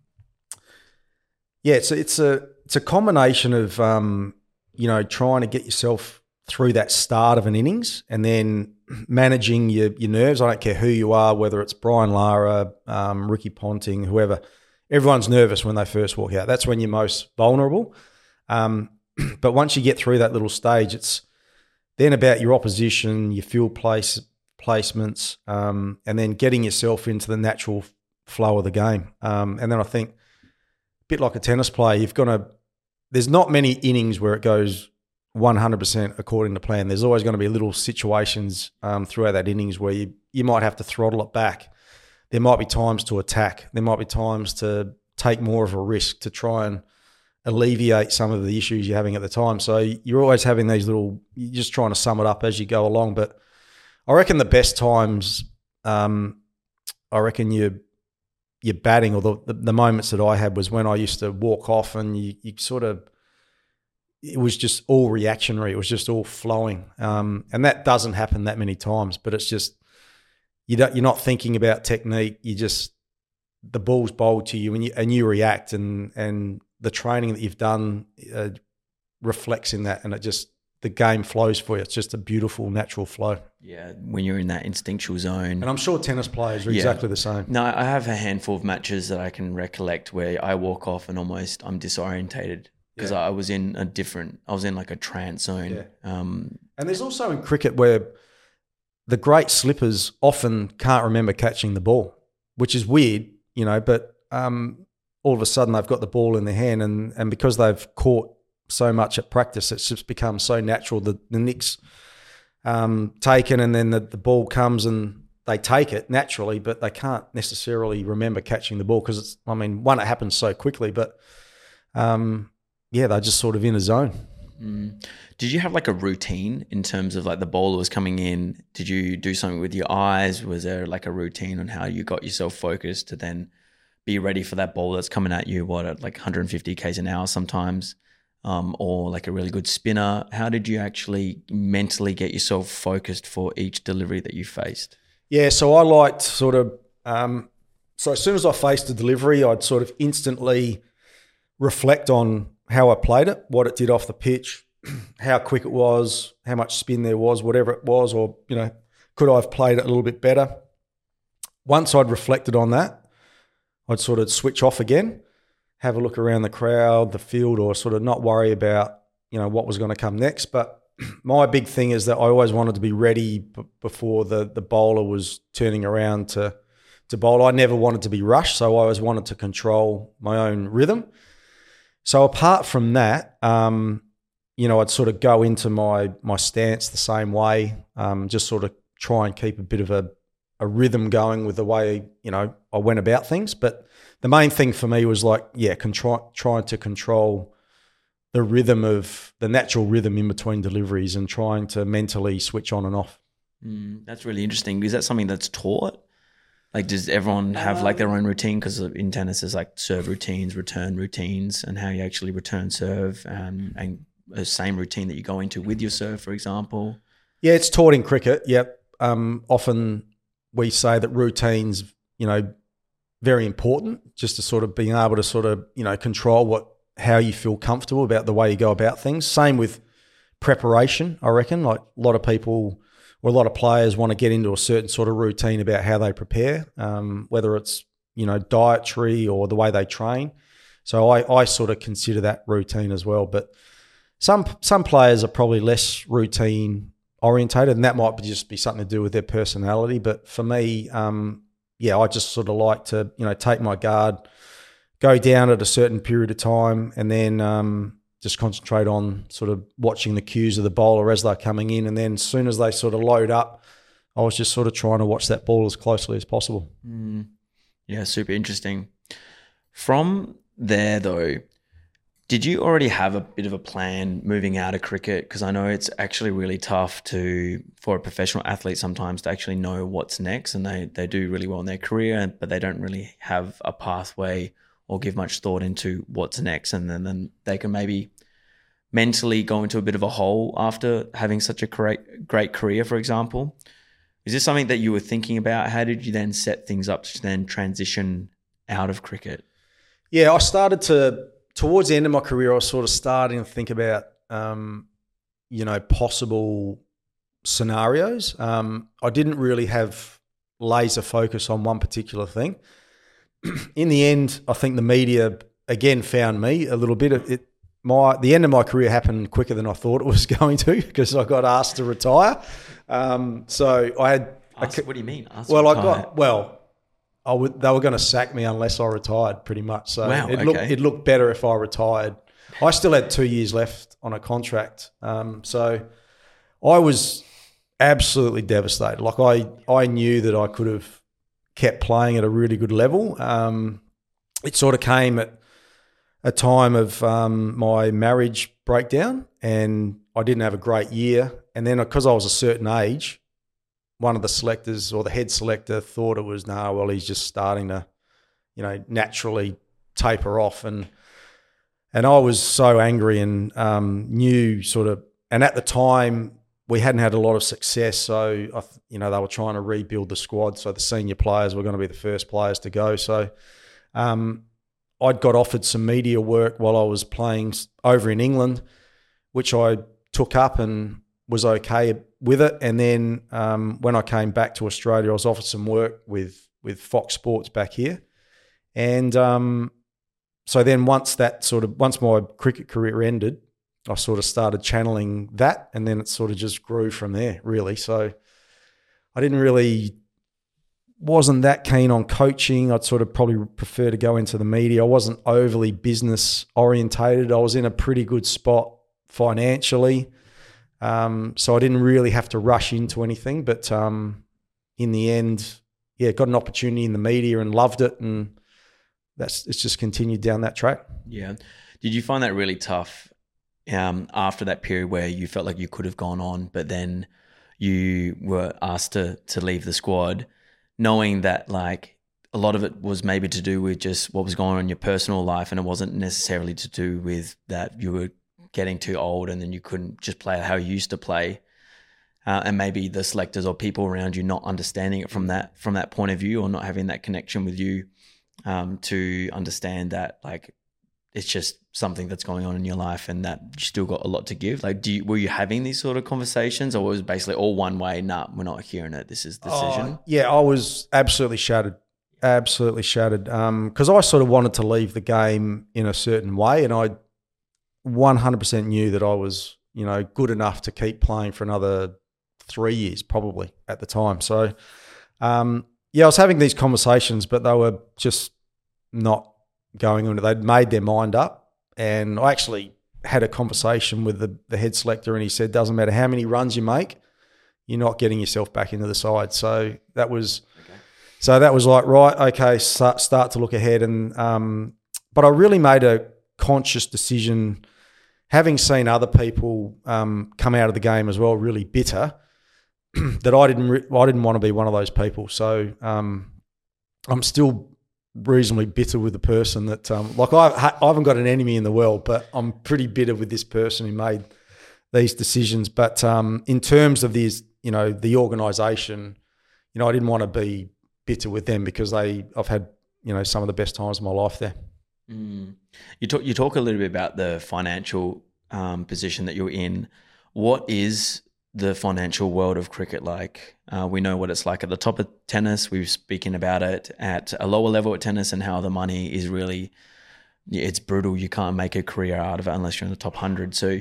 yeah, it's a, it's a it's a combination of um, you know trying to get yourself through that start of an innings and then managing your, your nerves. I don't care who you are, whether it's Brian Lara, um, Ricky Ponting, whoever. Everyone's nervous when they first walk out. That's when you're most vulnerable. Um, but once you get through that little stage, it's then about your opposition, your field place placements, um, and then getting yourself into the natural flow of the game. Um, and then I think, a bit like a tennis player, you've got to. There's not many innings where it goes 100% according to plan. There's always going to be little situations um, throughout that innings where you, you might have to throttle it back. There might be times to attack. There might be times to take more of a risk to try and alleviate some of the issues you're having at the time. So you're always having these little, you're just trying to sum it up as you go along. But I reckon the best times, um, I reckon you you're batting or the, the, the moments that I had was when I used to walk off and you, you sort of it was just all reactionary. It was just all flowing, um, and that doesn't happen that many times. But it's just you don't, you're not thinking about technique. You just the ball's bowled to you, and you and you react, and and the training that you've done uh, reflects in that, and it just the game flows for you. It's just a beautiful natural flow. Yeah, when you're in that instinctual zone. And I'm sure tennis players are yeah. exactly the same. No, I have a handful of matches that I can recollect where I walk off and almost I'm disorientated because yeah. I was in a different, I was in like a trance zone. Yeah. Um, and there's also in cricket where the great slippers often can't remember catching the ball, which is weird, you know, but um, all of a sudden they've got the ball in their hand and, and because they've caught so much at practice, it's just become so natural. The, the nick's um, taken and then the, the ball comes and they take it naturally, but they can't necessarily remember catching the ball because it's, I mean, one, it happens so quickly, but um, yeah, they're just sort of in a zone. Mm. Did you have like a routine in terms of like the bowler was coming in? Did you do something with your eyes? Was there like a routine on how you got yourself focused to then be ready for that ball that's coming at you? What at like 150 k's an hour sometimes, um, or like a really good spinner? How did you actually mentally get yourself focused for each delivery that you faced? Yeah, so I liked sort of. Um, so as soon as I faced a delivery, I'd sort of instantly reflect on how I played it, what it did off the pitch, how quick it was, how much spin there was, whatever it was, or you know, could I have played it a little bit better? Once I'd reflected on that, I'd sort of switch off again, have a look around the crowd, the field, or sort of not worry about you know what was going to come next. But my big thing is that I always wanted to be ready b- before the the bowler was turning around to to bowl. I never wanted to be rushed, so I always wanted to control my own rhythm. So apart from that, um, you know, I'd sort of go into my my stance the same way, um, just sort of try and keep a bit of a, a rhythm going with the way you know I went about things. But the main thing for me was like, yeah, contri- trying to control the rhythm of the natural rhythm in between deliveries and trying to mentally switch on and off. Mm, that's really interesting. Is that something that's taught? Like, does everyone have like their own routine? Because in tennis, there's like serve routines, return routines, and how you actually return serve, um, and the same routine that you go into with your serve, for example. Yeah, it's taught in cricket. Yep. Um, often we say that routines, you know, very important, just to sort of being able to sort of you know control what how you feel comfortable about the way you go about things. Same with preparation. I reckon like a lot of people or a lot of players want to get into a certain sort of routine about how they prepare, um, whether it's you know dietary or the way they train. So I, I sort of consider that routine as well. But some some players are probably less routine orientated, and that might just be something to do with their personality. But for me, um, yeah, I just sort of like to you know take my guard, go down at a certain period of time, and then um, just concentrate on sort of watching the cues of the bowler as they're coming in. And then as soon as they sort of load up, I was just sort of trying to watch that ball as closely as possible. Mm. Yeah, super interesting. From there, though, did you already have a bit of a plan moving out of cricket? Because I know it's actually really tough to for a professional athlete sometimes to actually know what's next, and they they do really well in their career, but they don't really have a pathway or give much thought into what's next, and then, then they can maybe mentally go into a bit of a hole after having such a great great career, for example. Is this something that you were thinking about? How did you then set things up to then transition out of cricket? Yeah, I started to towards the end of my career. I was sort of starting to think about, um, you know, possible scenarios. Um, I didn't really have laser focus on one particular thing. in the end, I think the media again found me a little bit. It, my the end of my career happened quicker than I thought it was going to because I got asked to retire. Um, so I had. Asked, what do you mean? Asked well, I got well. I would. They were going to sack me unless I retired, pretty much. So wow, it okay. looked it looked better if I retired. I still had two years left on a contract, um, so I was absolutely devastated. Like I, I knew that I could have kept playing at a really good level. Um, it sort of came at a time of um, my marriage breakdown, and I didn't have a great year. And then because I was a certain age, one of the selectors or the head selector thought it was no, nah, well, he's just starting to, you know, naturally taper off, and and I was so angry and um, knew sort of, and at the time we hadn't had a lot of success, so I, you know they were trying to rebuild the squad, so the senior players were going to be the first players to go, so. Um, I'd got offered some media work while I was playing over in England, which I took up and was okay with it. And then um, when I came back to Australia, I was offered some work with with Fox Sports back here, and um, so then once that sort of once my cricket career ended, I sort of started channeling that, and then it sort of just grew from there, really. So I didn't really wasn't that keen on coaching. I'd sort of probably prefer to go into the media. I wasn't overly business orientated. I was in a pretty good spot financially. Um, so I didn't really have to rush into anything. But um, in the end, yeah, got an opportunity in the media and loved it. And that's it's just continued down that track. Yeah. Did you find that really tough um, after that period where you felt like you could have gone on, but then you were asked to to leave the squad? Knowing that like a lot of it was maybe to do with just what was going on in your personal life and it wasn't necessarily to do with that you were getting too old and then you couldn't just play how you used to play. Uh, and maybe the selectors or people around you not understanding it from that from that point of view or not having that connection with you um, to understand that like it's just something that's going on in your life and that you still got a lot to give? Like do you, were you having these sort of conversations or was it basically all one way nah we're not hearing it this is decision? Oh, yeah i was absolutely shattered absolutely shattered because um, i sort of wanted to leave the game in a certain way and i 100% knew that i was you know good enough to keep playing for another three years probably at the time. So um, yeah i was having these conversations but they were just not going on. They'd made their mind up, and I actually had a conversation with the, the head selector, and he said, "Doesn't matter how many runs you make, you're not getting yourself back into the side." So that was, okay. so that was like right, okay, start, start to look ahead, and um, but I really made a conscious decision, having seen other people um, come out of the game as well, really bitter. that I didn't, re- I didn't want to be one of those people. So um, I'm still reasonably bitter with the person that, um, like, I, I haven't got an enemy in the world, but I'm pretty bitter with this person who made these decisions. But um, in terms of these, you know, the organisation, you know, I didn't want to be bitter with them because they, I've had, you know, some of the best times of my life there. Mm. You talk, you talk a little bit about the financial um, position that you're in. What is the financial world of cricket like. Uh, we know what it's like at the top of tennis. We've speaking about it at a lower level at tennis and how the money is really it's brutal. You can't make a career out of it unless you're in the top hundred. So,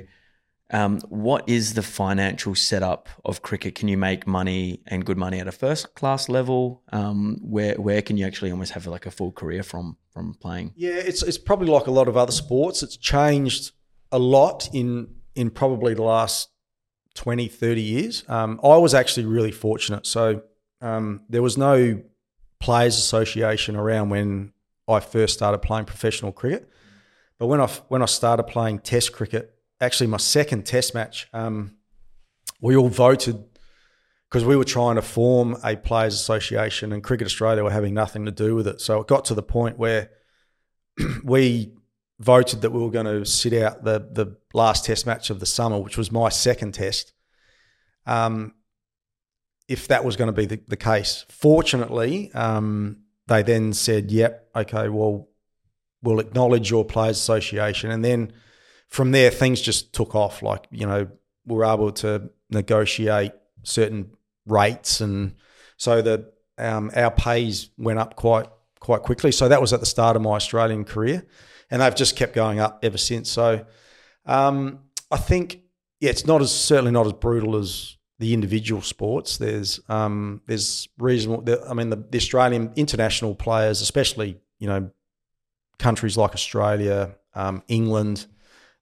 um, what is the financial setup of cricket? Can you make money and good money at a first class level? Um, where where can you actually almost have like a full career from from playing? Yeah, it's it's probably like a lot of other sports. It's changed a lot in in probably the last 20, 30 years. Um, I was actually really fortunate. So um, there was no players association around when I first started playing professional cricket. But when I when I started playing Test cricket, actually my second Test match, um, we all voted because we were trying to form a players association, and Cricket Australia were having nothing to do with it. So it got to the point where we voted that we were going to sit out the the last Test match of the summer, which was my second Test. Um, if that was going to be the, the case, fortunately, um, they then said, "Yep, okay, well, we'll acknowledge your players' association," and then from there things just took off. Like you know, we were able to negotiate certain rates, and so the um, our pays went up quite quite quickly. So that was at the start of my Australian career, and they've just kept going up ever since. So um, I think yeah, it's not as certainly not as brutal as the individual sports. There's um, there's reasonable. I mean, the, the Australian international players, especially you know countries like Australia, um, England,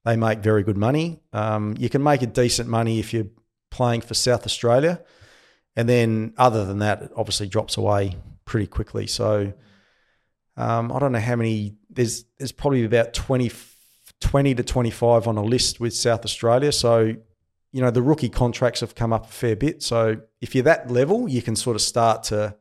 they make very good money. Um, you can make a decent money if you're playing for South Australia, and then other than that, it obviously drops away pretty quickly. So um, I don't know how many. There's there's probably about 20, 20 to twenty five on a list with South Australia. So you know the rookie contracts have come up a fair bit. So if you're that level, you can sort of start to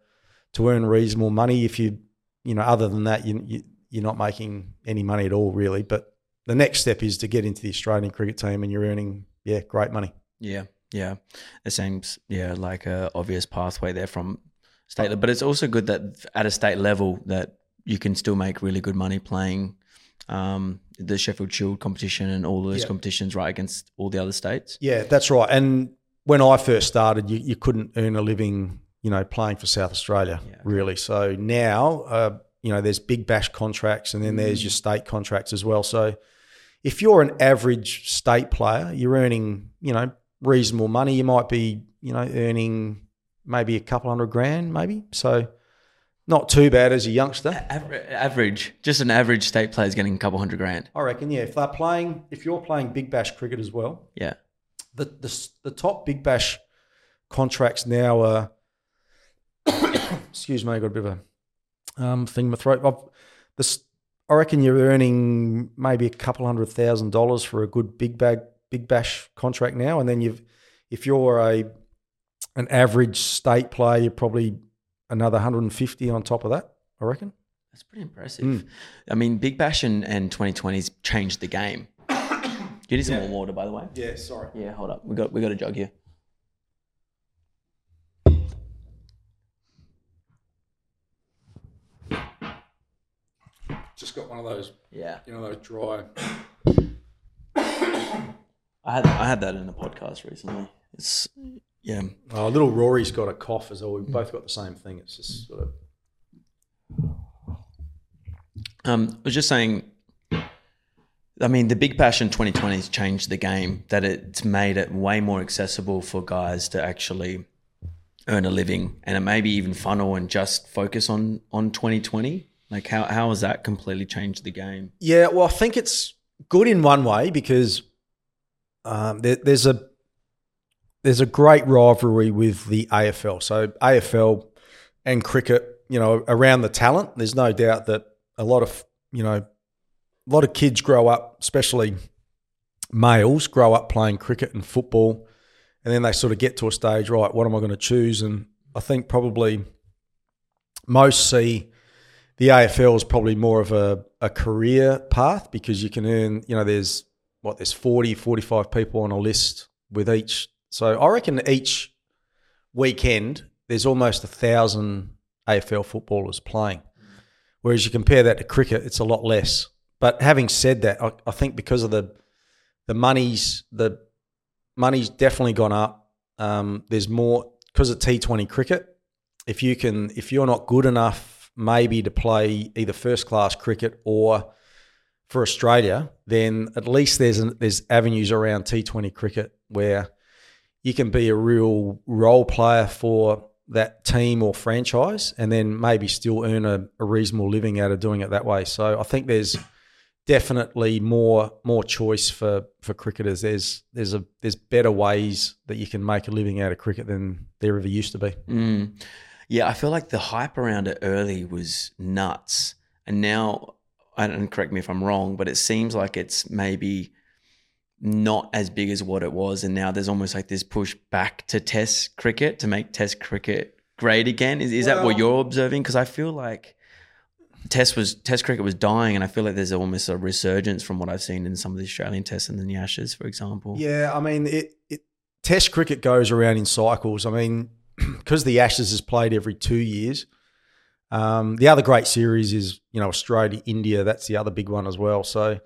to earn reasonable money. If you you know other than that, you, you you're not making any money at all really. But the next step is to get into the Australian cricket team, and you're earning yeah great money. Yeah, yeah, it seems yeah like a obvious pathway there from state, level. but it's also good that at a state level that you can still make really good money playing um, the Sheffield Shield competition and all those Yeah. competitions right against all the other states. Yeah, that's right. And when I first started, you, you couldn't earn a living, you know, playing for South Australia, Yeah. really. So now, uh, you know, there's big bash contracts and then there's your state contracts as well. So if you're an average state player, you're earning, you know, reasonable money. You might be, you know, earning maybe a couple hundred grand, maybe. So not too bad as a youngster. Aver- average, just an average state player is getting a couple hundred grand. I reckon, yeah. If they're playing, if you're playing big bash cricket as well, Yeah, the the, the top big bash contracts now are excuse me, I got a bit of a um, thing in my throat. I've, this, I reckon you're earning maybe a couple hundred thousand dollars for a good big bag big bash contract now, and then you've if you're a an average state player, you're probably another 150 on top of that. I reckon. that's pretty impressive. Hmm. I mean, Big Bash and, and 2020's changed the game. You need some more water, by the way. Yeah, sorry. Yeah, hold up. We got we got a jug here. Just got one of those, Yeah, you know, those dry. I had I had that in a podcast recently. It's yeah. Oh, little Rory's got a cough as well. We've both got the same thing. It's just sort of Um, I was just saying. I mean, the Big Bash and in 2020 has changed the game. That it's made it way more accessible for guys to actually earn a living, and it maybe even funnel and just focus on on 2020. Like how how has that completely changed the game? Yeah, well, I think it's good in one way because um, there, there's a there's a great rivalry with the AFL. So AFL and cricket, you know, around the talent. There's no doubt that a lot of you know, a lot of kids grow up, especially males, grow up playing cricket and football, and then they sort of get to a stage, right? What am I going to choose? And I think probably most see the AFL is probably more of a, a career path because you can earn, you know, there's what, there's 40, 45 people on a list with each. So I reckon each weekend there's almost a thousand AFL footballers playing. Whereas you compare that to cricket, it's a lot less. But having said that, I, I think because of the the money's the money's definitely gone up. Um, there's more because of T20 cricket. If you can, if you're not good enough, maybe to play either first class cricket or for Australia, then at least there's an, there's avenues around T20 cricket where you can be a real role player for that team or franchise, and then maybe still earn a, a reasonable living out of doing it that way. So I think there's definitely more more choice for for cricketers. There's there's a there's better ways that you can make a living out of cricket than there ever used to be. Mm. Yeah, I feel like the hype around it early was nuts, and now, and correct me if I'm wrong, but it seems like it's maybe not as big as what it was, and now there's almost like this push back to Test cricket to make Test cricket great again. Is is that what you're observing? Because I feel like Test was Test cricket was dying, and I feel like there's almost a resurgence from what I've seen in some of the Australian Tests and the Ashes, for example. Yeah, I mean, it, it Test cricket goes around in cycles. I mean, because the Ashes is played every two years. Um, the other great series is you know Australia, India. That's the other big one as well. So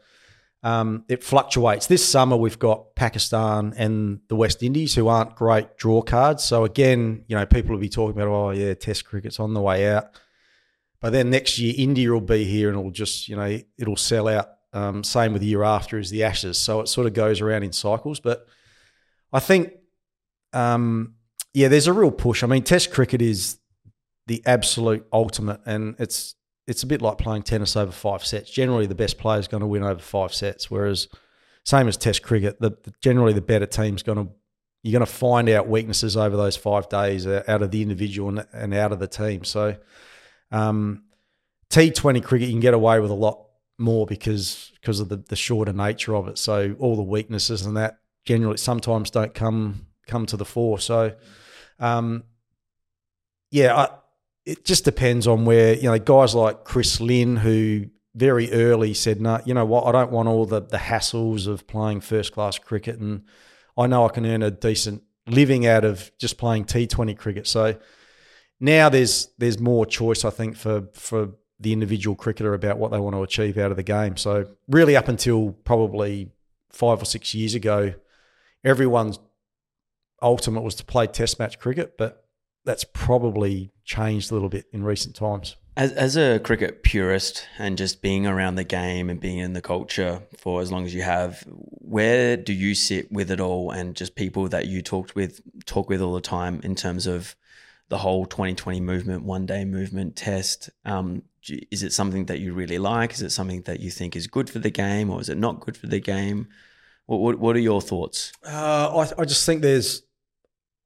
um, it fluctuates. This summer we've got Pakistan and the West Indies, who aren't great draw cards. So again, you know, people will be talking about, oh yeah, Test cricket's on the way out. But then next year, India will be here and it'll just, you know, it'll sell out. Um, same with the year after as the Ashes. So it sort of goes around in cycles. But I think, um, yeah, there's a real push. I mean, Test cricket is the absolute ultimate, and it's it's a bit like playing tennis over five sets. Generally, the best player is going to win over five sets, whereas same as Test cricket, the, the generally the better team's going to you're going to find out weaknesses over those five days uh, out of the individual and, and out of the team. So um, T20 cricket, you can get away with a lot more because because of the, the shorter nature of it. So all the weaknesses and that generally sometimes don't come come to the fore. So um, yeah, I, it just depends on where you know guys like Chris Lynn who very early said, "No, you know what? I don't want all the the hassles of playing first class cricket, and I know I can earn a decent living out of just playing T20 cricket." So now there's there's more choice, I think, for for the individual cricketer about what they want to achieve out of the game. So really, up until probably five or six years ago, everyone's ultimate was to play Test match cricket, but that's probably changed a little bit in recent times. As, as a cricket purist and just being around the game and being in the culture for as long as you have, where do you sit with it all and just people that you talked with talk with all the time in terms of the whole 2020 movement, one day movement test? Um, is it something that you really like? Is it something that you think is good for the game or is it not good for the game? What, what, what are your thoughts? Uh, I, I just think there's,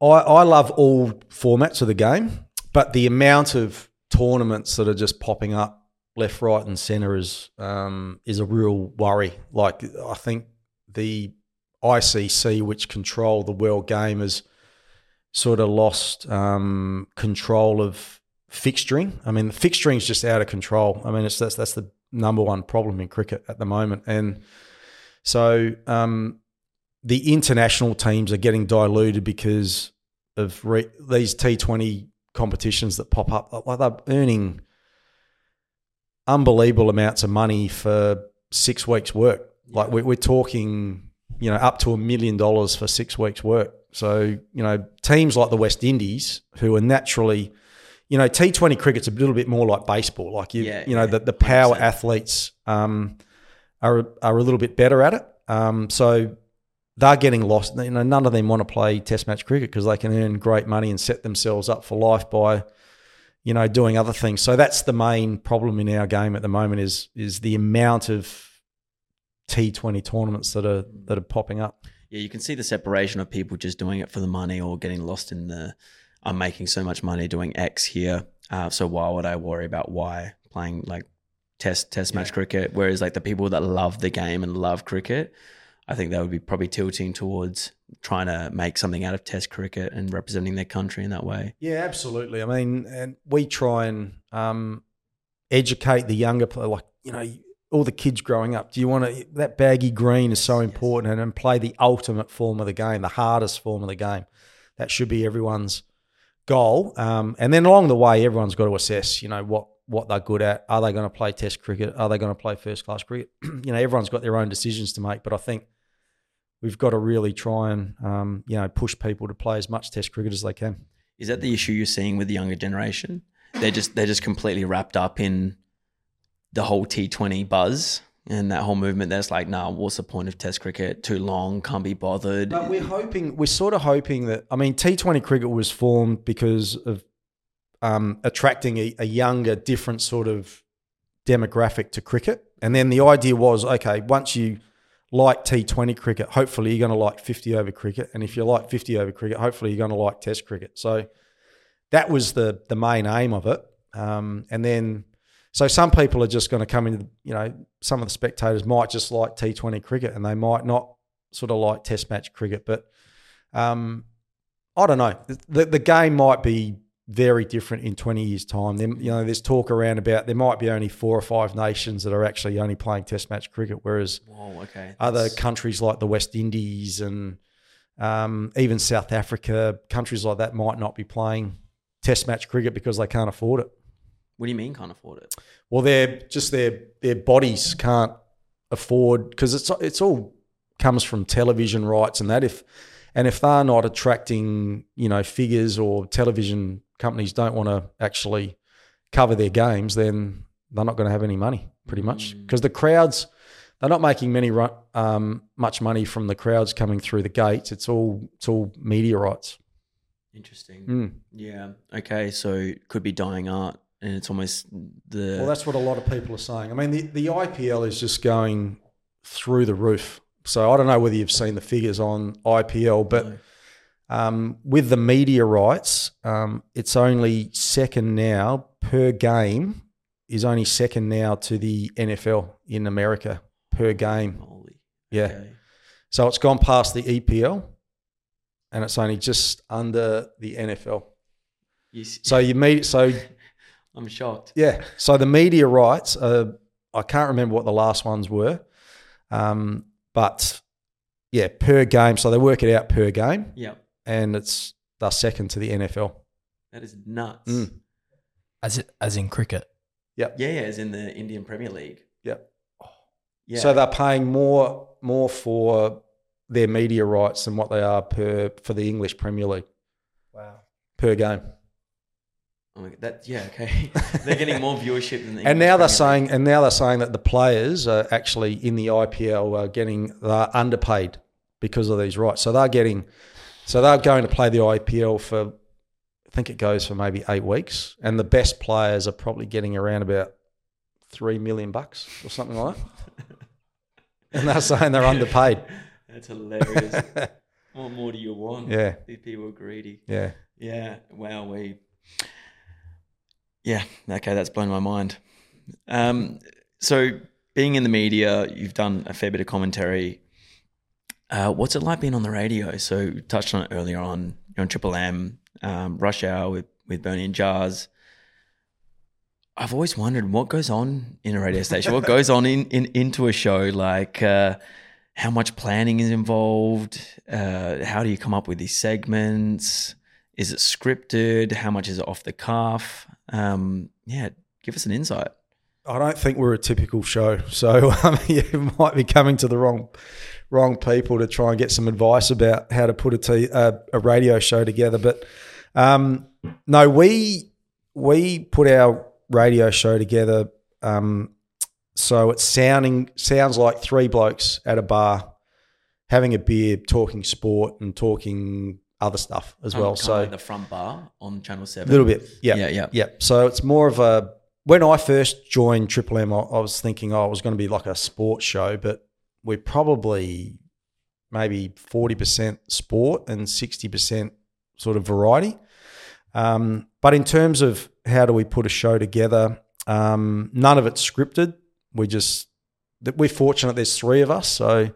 I, I love all formats of the game, but the amount of tournaments that are just popping up left, right, and centre is um, is a real worry. Like I think the ICC, which control the world game, has sort of lost um, control of fixturing. I mean, the fixturing is just out of control. I mean, it's that's that's the number one problem in cricket at the moment, and so um, the international teams are getting diluted because of re- these T Twenty competitions that pop up. Like they're earning unbelievable amounts of money for six weeks' work. Like we're, we're talking, you know, up to a million dollars for six weeks' work. So you know, teams like the West Indies, who are naturally, you know, T Twenty cricket's a little bit more like baseball. Like you, Yeah, you know, yeah, the, the power 100%. athletes um, are are a little bit better at it. Um, so they're getting lost. You know, none of them want to play Test match cricket because they can earn great money and set themselves up for life by, you know, doing other things. So that's the main problem in our game at the moment is is the amount of T Twenty tournaments that are that are popping up. Yeah, you can see the separation of people just doing it for the money or getting lost in the I'm making so much money doing X here. Uh, so why would I worry about Y playing like test test match cricket? Whereas like the people that love the game and love cricket, I think they would be probably tilting towards trying to make something out of test cricket and representing their country in that way. Yeah, absolutely. I mean, and we try and um, educate the younger, like you know, all the kids growing up. Do you want to? That baggy green is so important, and, and play the ultimate form of the game, the hardest form of the game. That should be everyone's goal. Um, and then along the way, everyone's got to assess, you know, what what they're good at. Are they going to play Test cricket? Are they going to play first class cricket? you know, everyone's got their own decisions to make, but I think. We've got to really try and um, you know push people to play as much Test cricket as they can. Is that the issue you're seeing with the younger generation? They're just they're just completely wrapped up in the whole T20 buzz and that whole movement. That's like, nah, what's the point of Test cricket? Too long, can't be bothered. But we're hoping, we're sort of hoping that, I mean, T20 cricket was formed because of um, attracting a, a younger, different sort of demographic to cricket. And then the idea was, okay, once you like T20 cricket, hopefully you're going to like 50 over cricket. And if you like 50 over cricket, hopefully you're going to like Test cricket. So that was the the main aim of it. Um, and then, so some people are just going to come in, you know, some of the spectators might just like T20 cricket and they might not sort of like Test match cricket. But um, I don't know. The, the game might be very different in 20 years' time. Then you know, there's talk around about there might be only four or five nations that are actually only playing Test match cricket, whereas Whoa, okay. other countries like the West Indies and um, even South Africa, countries like that might not be playing Test match cricket because they can't afford it. What do you mean can't afford it? Well, they're just their their bodies can't afford because it's it's all comes from television rights and that if and if they're not attracting you know figures or television companies don't want to actually cover their games, then they're not going to have any money pretty much Mm. because the crowds they're not making many um, much money from the crowds coming through the gates. It's all it's all media rights. Interesting. Mm. Yeah. Okay. So it could be dying art, and it's almost the. Well, that's what a lot of people are saying. I mean, the, the IPL is just going through the roof. So I don't know whether you've seen the figures on IPL, but No. Um, with the media rights, um, it's only second now per game is only second now to the NFL in America per game. Holy. Yeah. Okay. So it's gone past the EPL and it's only just under the NFL. You s- So you meet so I'm shocked. Yeah. So the media rights, uh, I can't remember what the last ones were, um, but yeah, per game. So they work it out per game, Yeah. And it's they're second to the NFL. That is nuts. Mm. As it, as in cricket. Yeah. Yeah. As in the Indian Premier League. Yep. Yeah. So they're paying more more for their media rights than what they are per for the English Premier League Wow. per game. Oh my God, that yeah. Okay. They're getting more viewership than the And English now they're Premier League. saying, and now they're saying that the players are actually in the IPL are getting they're underpaid because of these rights. So they're getting, so they're going to play the IPL for, I think it goes for maybe eight weeks, and the best players are probably getting around about three million bucks or something like that. and they're saying they're underpaid. That's hilarious. what more do you want? yeah, These people are greedy. yeah. Yeah. Wow. We. Yeah. Okay. That's blown my mind. Um, so, being in the media, you've done a fair bit of commentary. Uh, what's it like being on the radio? So, touched on it earlier on. On Triple M, um, Rush Hour with with Bernie and Jars. I've always wondered what goes on in a radio station. what goes on in, in into a show? Like, uh, how much planning is involved? Uh, how do you come up with these segments? Is it scripted? How much is it off the cuff? Um, yeah, give us an insight. I don't think we're a typical show, so um, you might be coming to the wrong wrong people to try and get some advice about how to put a t- uh, a radio show together. But um, no, we we put our radio show together um, so it's sounding sounds like three blokes at a bar having a beer, talking sport and talking other stuff as well. Kinda so like the front bar on Channel Seven, a little bit, yeah, Yeah, yeah. yeah. So it's more of a. When I first joined Triple M, I, I was thinking, oh, it was going to be like a sports show, but we're probably maybe forty percent sport and sixty percent sort of variety. Um, but in terms of how do we put a show together, um, none of it's scripted. We just we're fortunate. There's three of us, so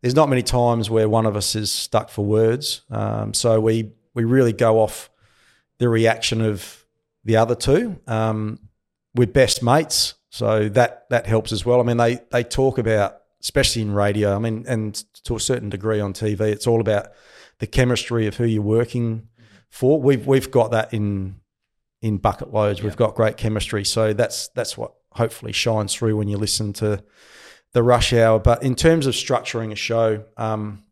there's not many times where one of us is stuck for words. Um, so we we really go off the reaction of the other two. We're best mates, so that that helps as well. I mean, they they talk about, especially in radio. I mean, and to a certain degree on TV, it's all about the chemistry of who you're working for. We've we've got that in in bucket loads. We've got great chemistry, so that's that's what hopefully shines through when you listen to the rush hour. But in terms of structuring a show, um,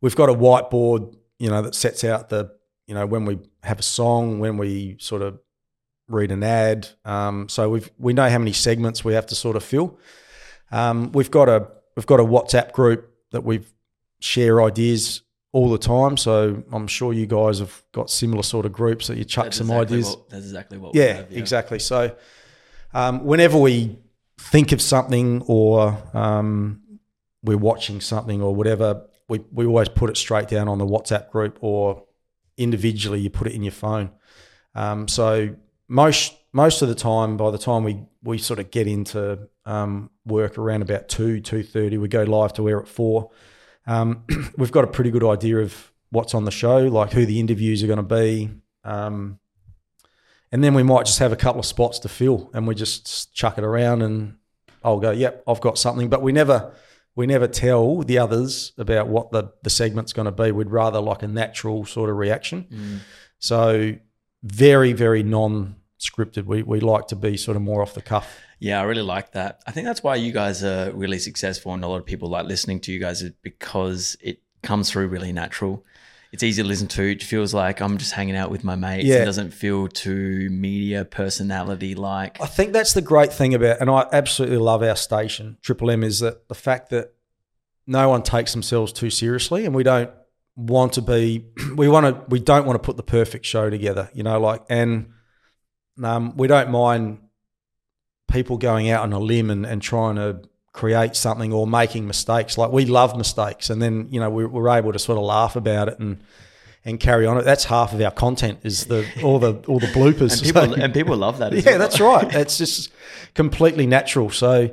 we've got a whiteboard, you know, that sets out the, you know, when we have a song, when we sort of read an ad. Um, so we've we know how many segments we have to sort of fill. Um, we've got a we've got a WhatsApp group that we share ideas all the time. So I'm sure you guys have got similar sort of groups that you chuck That's some exactly ideas. What, that's exactly what. we Yeah, have, exactly. So um, whenever we think of something or um, we're watching something or whatever, we, we always put it straight down on the WhatsApp group or individually you put it in your phone. Um, so most most of the time, by the time we, we sort of get into um, work around about two two thirty, we go live to air at four. Um, we've got a pretty good idea of what's on the show, like who the interviews are going to be, Um, and then we might just have a couple of spots to fill, and we just chuck it around, and I'll go, "Yep, I've got something." But we never we never tell the others about what the the segment's going to be. We'd rather like a natural sort of reaction. So very very non scripted. We we like to be sort of more off the cuff. Yeah, I really like that. I think that's why you guys are really successful and a lot of people like listening to you guys is because it comes through really natural. It's easy to listen to. It feels like I'm just hanging out with my mates. Yeah. It doesn't feel too media personality like. I think that's the great thing about, and I absolutely love our station, Triple M, is that the fact that no one takes themselves too seriously, and we don't want to be, we want to, we don't want to put the perfect show together, you know, like, and um, we don't mind people going out on a limb and, and trying to create something or making mistakes. Like we love mistakes, and then you know we're, we're able to sort of laugh about it and and carry on. It. That's half of our content is the all the all the bloopers. And people So- and people love that. Yeah, well. that's right. It's just completely natural. So,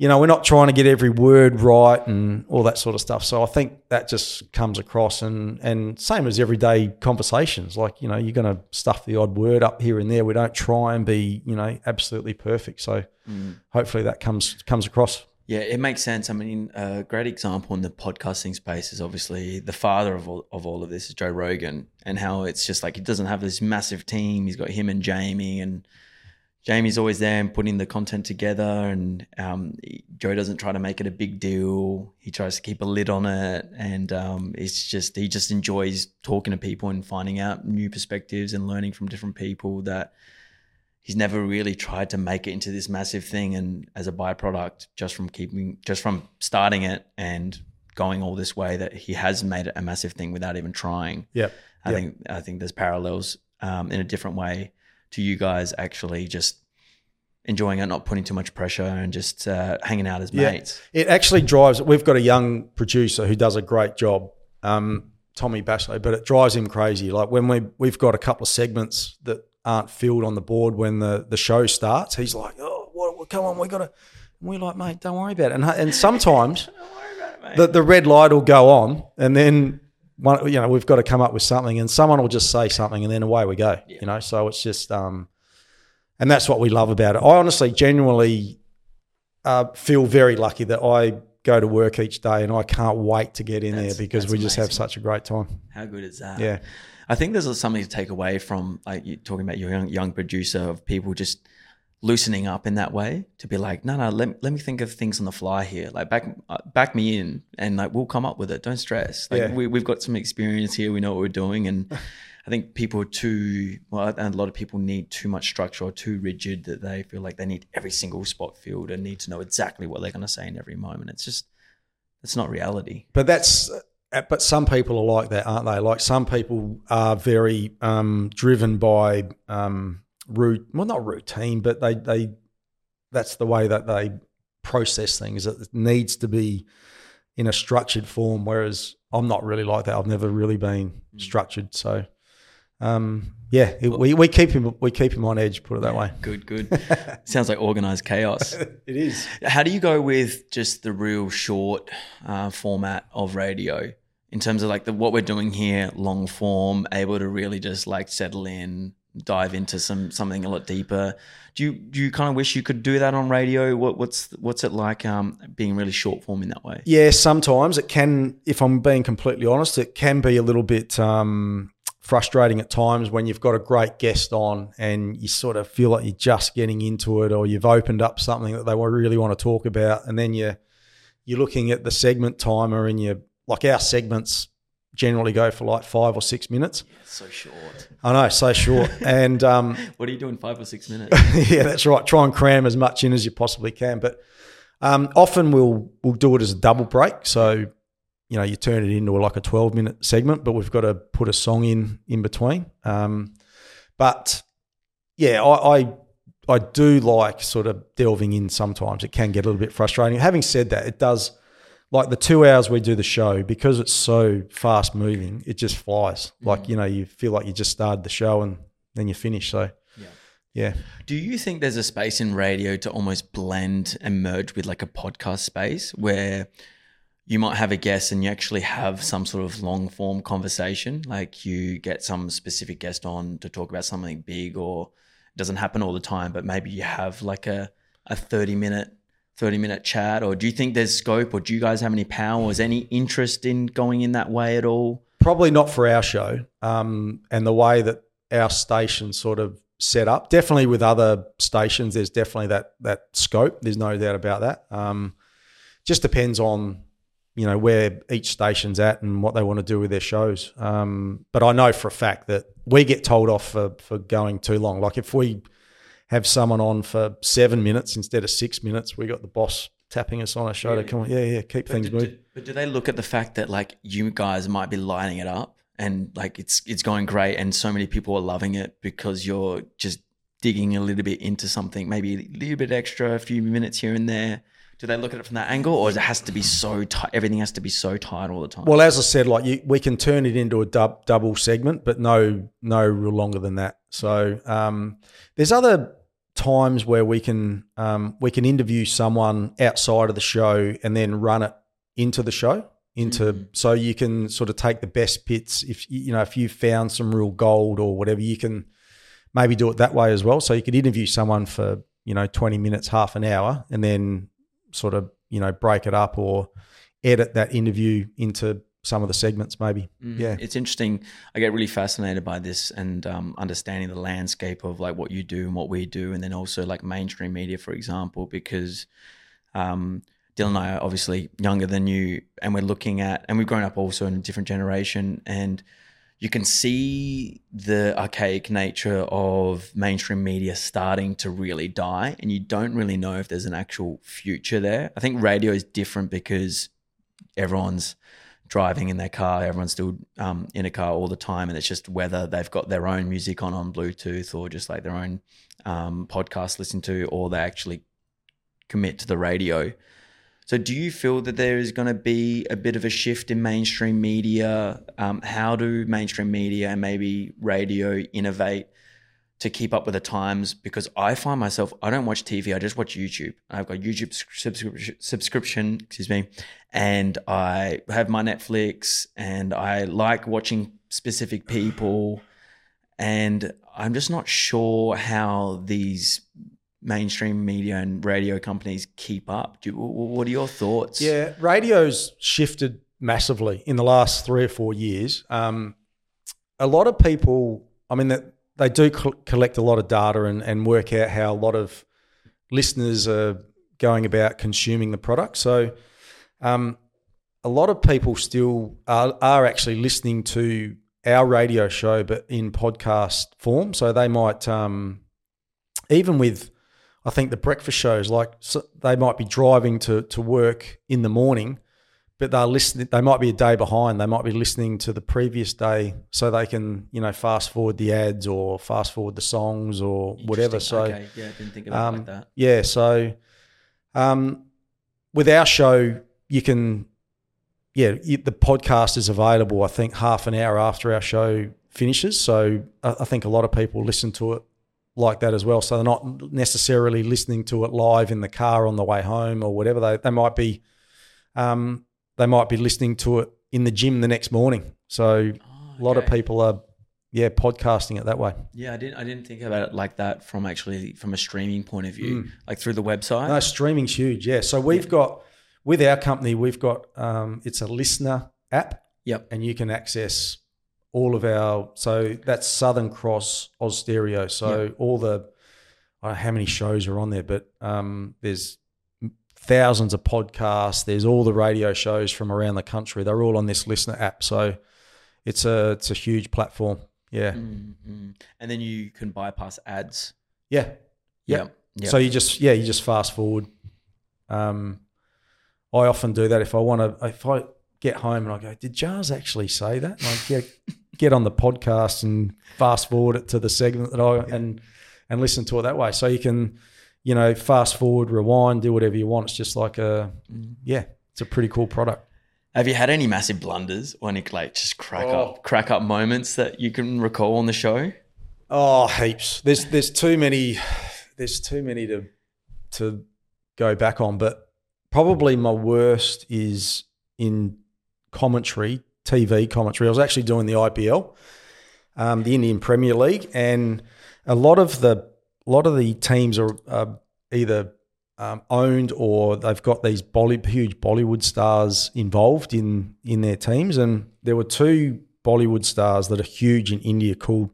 you know, we're not trying to get every word right and all that sort of stuff. So I think that just comes across and and same as everyday conversations. Like, you know, you're gonna stuff the odd word up here and there. We don't try and be, you know, absolutely perfect. So mm. hopefully that comes comes across. Yeah, it makes sense. I mean, a great example in the podcasting space is obviously the father of all, of all of this is Joe Rogan, and how it's just like he doesn't have this massive team. He's got him and Jamie, and Jamie's always there and putting the content together. And um, Joe doesn't try to make it a big deal. He tries to keep a lid on it, and um, it's just he just enjoys talking to people and finding out new perspectives and learning from different people that he's never really tried to make it into this massive thing and as a byproduct just from keeping just from starting it and going all this way that he has made it a massive thing without even trying Yep. i Yep. think i think there's parallels um, in a different way to you guys actually just enjoying it not putting too much pressure and just uh, hanging out as Yeah. mates It actually drives. We've got a young producer who does a great job, um, Tommy Bashley, but it drives him crazy. Like when we we've got a couple of segments that aren't filled on the board when the the show starts, he's like, "Oh, what, come on, we got to." We're like, mate, don't worry about it. And and sometimes the the red light will go on, and then one, you know, we've got to come up with something, and someone will just say something, and then away we go. You know, so it's just, um, and that's what we love about it. I honestly, genuinely uh, feel very lucky that I go to work each day, and I can't wait to get in That's- there because we just have such a great time. how good is that Yeah. I think there's something to take away from like you talking about your young, young producer of people just loosening up in that way to be like, no, no, let, let me think of things on the fly here. Like back uh, back me in, and like we'll come up with it. Don't stress. Like Yeah. we we've got some experience here. We know what we're doing, and I think people are too well, and a lot of people need too much structure or too rigid that they feel like they need every single spot filled and need to know exactly what they're going to say in every moment. It's just it's not reality. But that's uh, but some people are like that, aren't they? Like some people are very um, driven by um, root, well, not routine, but they they that's the way that they process things. It needs to be in a structured form. Whereas I'm not really like that. I've never really been structured. So um, yeah, it, we we keep him we keep him on edge. Put it that way. Good, good. Sounds like organized chaos. It is. How do you go with just the real short uh, format of radio in terms of like the what we're doing here, long form, able to really just like settle in, dive into some something a lot deeper? Do you do you kind of wish you could do that on radio? What, what's what's it like um, being really short form in that way? Yeah, sometimes it can, if I'm being completely honest, it can be a little bit um, frustrating at times when you've got a great guest on and you sort of feel like you're just getting into it or you've opened up something that they really want to talk about. And then you're, you're looking at the segment timer and you like our segments generally go for like five or six minutes. It's so short. I know, so short. and um, What are you doing five or six minutes? yeah, that's right. Try and cram as much in as you possibly can. But um, often we'll we'll do it as a double break. So you know, you turn it into like a twelve minute segment, but we've got to put a song in in between. Um, but yeah, I, I I do like sort of delving in. Sometimes it can get a little bit frustrating. Having said that, it does. Like the two hours we do the show, because it's so fast moving, it just flies. Mm. Like you know, you feel like you just started the show and then you finish. So Yeah. yeah. Do you think there's a space in radio to almost blend and merge with like a podcast space where you might have a guest and you actually have some sort of long form conversation. Like you get some specific guest on to talk about something big, or it doesn't happen all the time, but maybe you have like a, a 30 minute 30 minute chat or do you think there's scope or do you guys have any power or is any interest in going in that way at all Probably not for our show, um, and the way that our station sort of set up. Definitely with other stations, there's definitely that that scope. There's no doubt about that. Um, just depends on you know where each station's at and what they want to do with their shows. Um, but I know for a fact that we get told off for for going too long. Like if we have someone on for seven minutes instead of six minutes, we got the boss tapping us on our shoulder. Really? Come on, yeah, yeah, keep things do, moving. but do they look at the fact that like you guys might be lining it up and like it's it's going great and so many people are loving it because you're just digging a little bit into something, maybe a little bit extra, a few minutes here and there. Do they look at it from that angle, or is it has to be so tight? Everything has to be so tight all the time. Well, as I said, like you, we can turn it into a dub, double segment, but no, no real longer than that. So um, there's other times where we can um, we can interview someone outside of the show and then run it into the show into Mhm. so you can sort of take the best bits if you you know if you found some real gold or whatever you can maybe do it that way as well so you could interview someone for you know 20 minutes half an hour and then sort of you know break it up or edit that interview into some of the segments maybe Mm, yeah. it's interesting. I get really fascinated by this and um, understanding the landscape of like what you do and what we do, and then also like mainstream media, for example, because um, Dylan and I are obviously younger than you, and we're looking at, and we've grown up also in a different generation, and you can see the archaic nature of mainstream media starting to really die, and you don't really know if there's an actual future there. I think radio is different because everyone's driving in their car. Everyone's still um, in a car all the time, and it's just whether they've got their own music on on Bluetooth or just like their own um, podcast to listen to, or they actually commit to the radio. So, do you feel that there is going to be a bit of a shift in mainstream media? Um, how do mainstream media and maybe radio innovate to keep up with the times? Because I find myself, I don't watch TV, I just watch YouTube. I've got YouTube subscription, subscription excuse me, and I have my Netflix, and I like watching specific people, and I'm just not sure how these mainstream media and radio companies keep up. Do, what are your thoughts? Yeah, radio's shifted massively in the last three or four years. Um, a lot of people, I mean, that they do co- collect a lot of data and, and work out how a lot of listeners are going about consuming the product. So, um, a lot of people still are, are actually listening to our radio show, but in podcast form. So they might, um, even with, I think the breakfast shows, like so they might be driving to to work in the morning, but they're listening. They might be a day behind. They might be listening to the previous day, so they can you know fast forward the ads or fast forward the songs or whatever. So okay, yeah, I didn't think about um, like that. yeah, so um, with our show, you can, yeah, you, the podcast is available. I think half an hour after our show finishes. So I, I think a lot of people listen to it like that as well. So they're not necessarily listening to it live in the car on the way home or whatever. They they might be, um, they might be listening to it in the gym the next morning. So Oh, a lot of people are, yeah, podcasting it that way. Yeah, I didn't. I didn't think about it like that from actually from a streaming point of Mm. view, like through the website. No, streaming's huge. Yeah. So we've got with our company, we've got um, it's a LiSTNR app, Yep. and you can access all of our. So that's Southern Cross Austereo. So all the I don't know how many shows are on there, but um, there's thousands of podcasts. There's all the radio shows from around the country. They're all on this LiSTNR app. So it's a it's a huge platform. Yeah. Mm, mm. And then you can bypass ads. Yeah. Yeah. Yep. So you just yeah, you just fast forward. Um, I often do that if I want to. If I get home and I go, did Jars actually say that? I get get on the podcast and fast forward it to the segment that I and and listen to it that way. So you can, you know, fast forward, rewind, do whatever you want. It's just like a Mm. yeah, it's a pretty cool product. Have you had any massive blunders or any like just crack Oh. up crack up moments that you can recall on the show? Oh, heaps. There's there's too many. There's too many to to go back on, but probably my worst is in commentary, TV commentary. I was actually doing the IPL, um, the Indian Premier League, and a lot of the a lot of the teams are uh, either um, owned or they've got these Bolly, huge Bollywood stars involved in in their teams. And there were two Bollywood stars that are huge in India called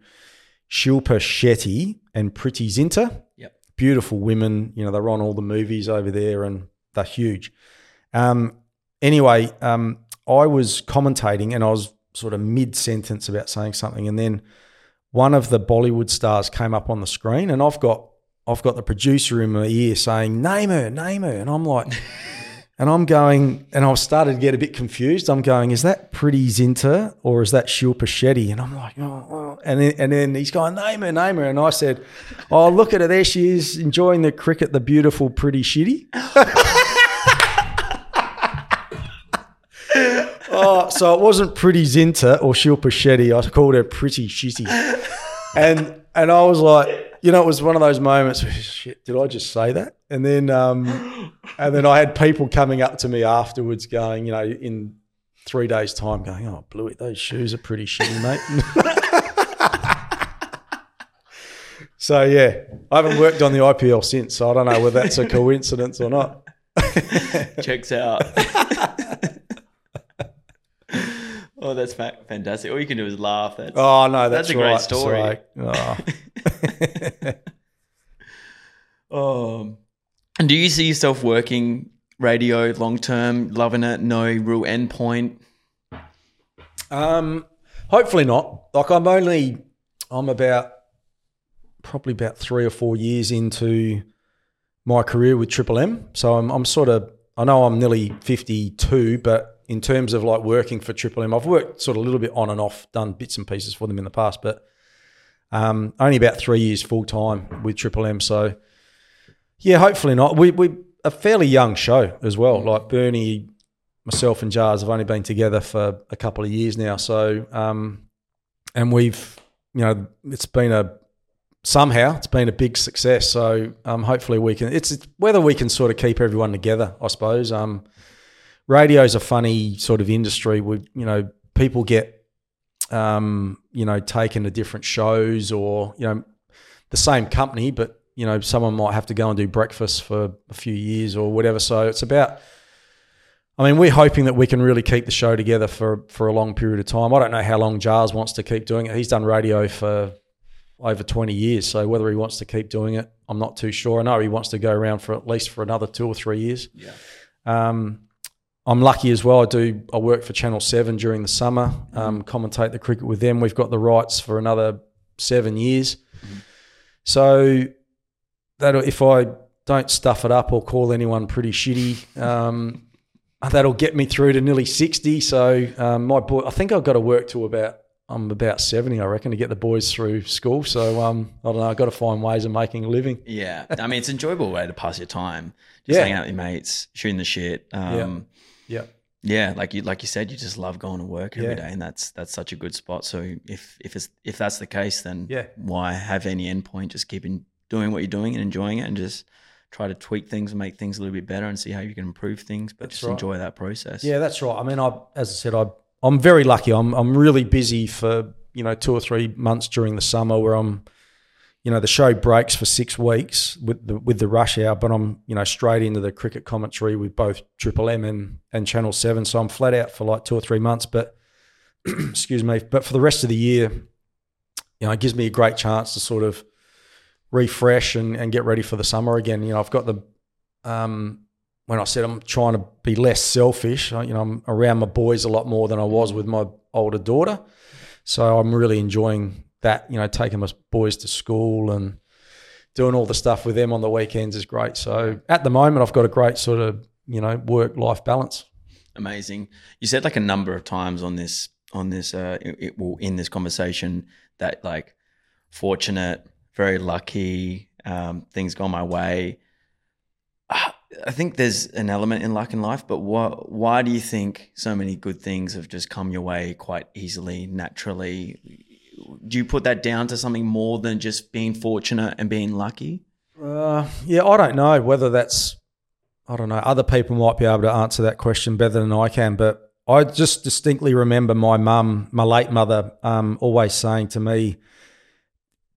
Shilpa Shetty and Preity Zinta. Yep. Beautiful women. You know, they're on all the movies over there and they're huge. Um, anyway, um, I was commentating and I was sort of mid sentence about saying something. And then one of the Bollywood stars came up on the screen and I've got I've got the producer in my ear saying, name her, name her. And I'm like, and I'm going, and I've started to get a bit confused. I'm going, is that Preity Zinta or is that Shilpa Shetty? And I'm like, oh, oh. And, then, and then he's going, name her, name her. And I said, oh, look at her. There she is enjoying the cricket, the beautiful, pretty shitty. oh, so it wasn't Preity Zinta or Shilpa Shetty. I called her Pretty Shitty. And, and I was like, you know, it was one of those moments. Where, Shit, did I just say that? And then, um, and then I had people coming up to me afterwards, going, you know, in three days' time, going, "Oh, Bluey, those shoes are pretty shitty, mate." so yeah, I haven't worked on the IPL since, so I don't know whether that's a coincidence or not. Checks out. oh, that's fantastic. All you can do is laugh. That's, Oh no, that's, That's a great right. story. So, oh. Um, and do you see yourself working radio long term, loving it, no real end point? Um, hopefully not. Like I'm only, I'm about probably about three or four years into my career with Triple M. So I'm, I'm sort of, I know I'm nearly 52, but in terms of like working for Triple M, I've worked sort of a little bit on and off, done bits and pieces for them in the past, but um, only about three years full time with Triple M. So yeah, hopefully not. We we a fairly young show as well. Like Bernie, myself, and Jars have only been together for a couple of years now. So um, and we've you know it's been a somehow it's been a big success. So um, hopefully we can. It's, it's whether we can sort of keep everyone together. I suppose. Um, radio's a funny sort of industry. We you know people get um, you know taken to different shows or you know the same company, but you know someone might have to go and do breakfast for a few years or whatever. So it's about. I mean, we're hoping that we can really keep the show together for for a long period of time. I don't know how long Jars wants to keep doing it. He's done radio for over 20 years, so whether he wants to keep doing it, I'm not too sure. I know he wants to go around for at least for another two or three years. Yeah. Um, I'm lucky as well. I do. I work for Channel Seven during the summer. Um, commentate the cricket with them. We've got the rights for another seven years. So that if I don't stuff it up or call anyone pretty shitty, um, that'll get me through to nearly sixty. So um, my boy, I think I've got to work to about I'm about seventy, I reckon, to get the boys through school. So um, I don't know. I've got to find ways of making a living. Yeah. I mean, it's an enjoyable way to pass your time. Just Yeah. hanging out with your mates, shooting the shit. Um, Yeah. Yeah. like you like you said, you just love going to work every day, Yeah. and that's that's such a good spot. So if if it's if that's the case, then Yeah. why have any endpoint? Just keep in, doing what you're doing and enjoying it, and just try to tweak things and make things a little bit better, and see how you can improve things. But That's just right. enjoy that process. Yeah, that's right. I mean, I as I said, I I'm very lucky. I'm I'm really busy for you know two or three months during the summer where I'm, you know, the show breaks for six weeks with the with the rush hour, but I'm you know straight into the cricket commentary with both Triple M and and Channel Seven, so I'm flat out for like two or three months. But excuse me, but for the rest of the year, you know, it gives me a great chance to sort of refresh and, and get ready for the summer again. You know, I've got the um, when I said I'm trying to be less selfish, you know, I'm around my boys a lot more than I was with my older daughter. So I'm really enjoying that, you know, taking my boys to school and doing all the stuff with them on the weekends is great. So at the moment, I've got a great sort of, you know, work life balance. amazing. You said like a number of times on this on this uh it, well in this conversation that like fortunate, very lucky, um, things gone my way. I think there's an element in luck in life, but why why do you think so many good things have just come your way quite easily, naturally? Do you put that down to something more than just being fortunate and being lucky? Uh, yeah, I don't know whether that's I don't know. Other people might be able to answer that question better than I can, but I just distinctly remember my mum, my late mother, um, always saying to me,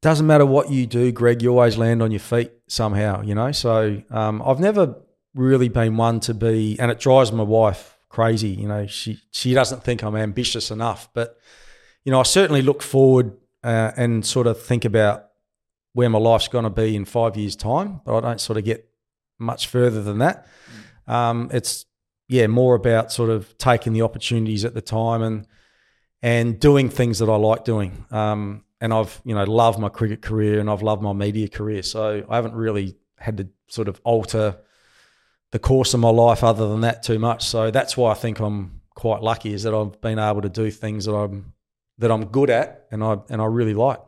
"Doesn't matter what you do, Greg. You always land on your feet somehow." You know. So um, I've never really been one to be, and it drives my wife crazy. You know, she she doesn't think I'm ambitious enough, but you know, I certainly look forward uh, and sort of think about where my life's going to be in five years' time, but I don't sort of get much further than that. Um, it's yeah, more about sort of taking the opportunities at the time and and doing things that I like doing. Um, and I've you know loved my cricket career and I've loved my media career, so I haven't really had to sort of alter the course of my life other than that too much. So that's why I think I'm quite lucky is that I've been able to do things that I'm that I'm good at and I and I really like.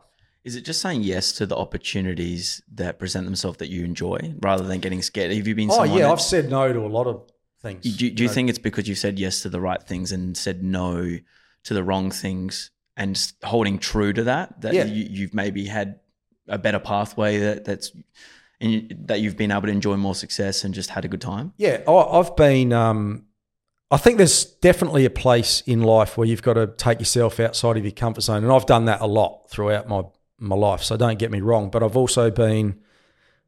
Is it just saying yes to the opportunities that present themselves that you enjoy rather than getting scared? Have you been? Oh yeah, I've said no to a lot of things. Do, do you know. think it's because you've said yes to the right things and said no to the wrong things, and holding true to that? That Yeah. you, you've maybe had a better pathway that that's and you, that you've been able to enjoy more success and just had a good time. Yeah, I, I've been. Um, I think there's definitely a place in life where you've got to take yourself outside of your comfort zone, and I've done that a lot throughout my my life. So don't get me wrong, but I've also been.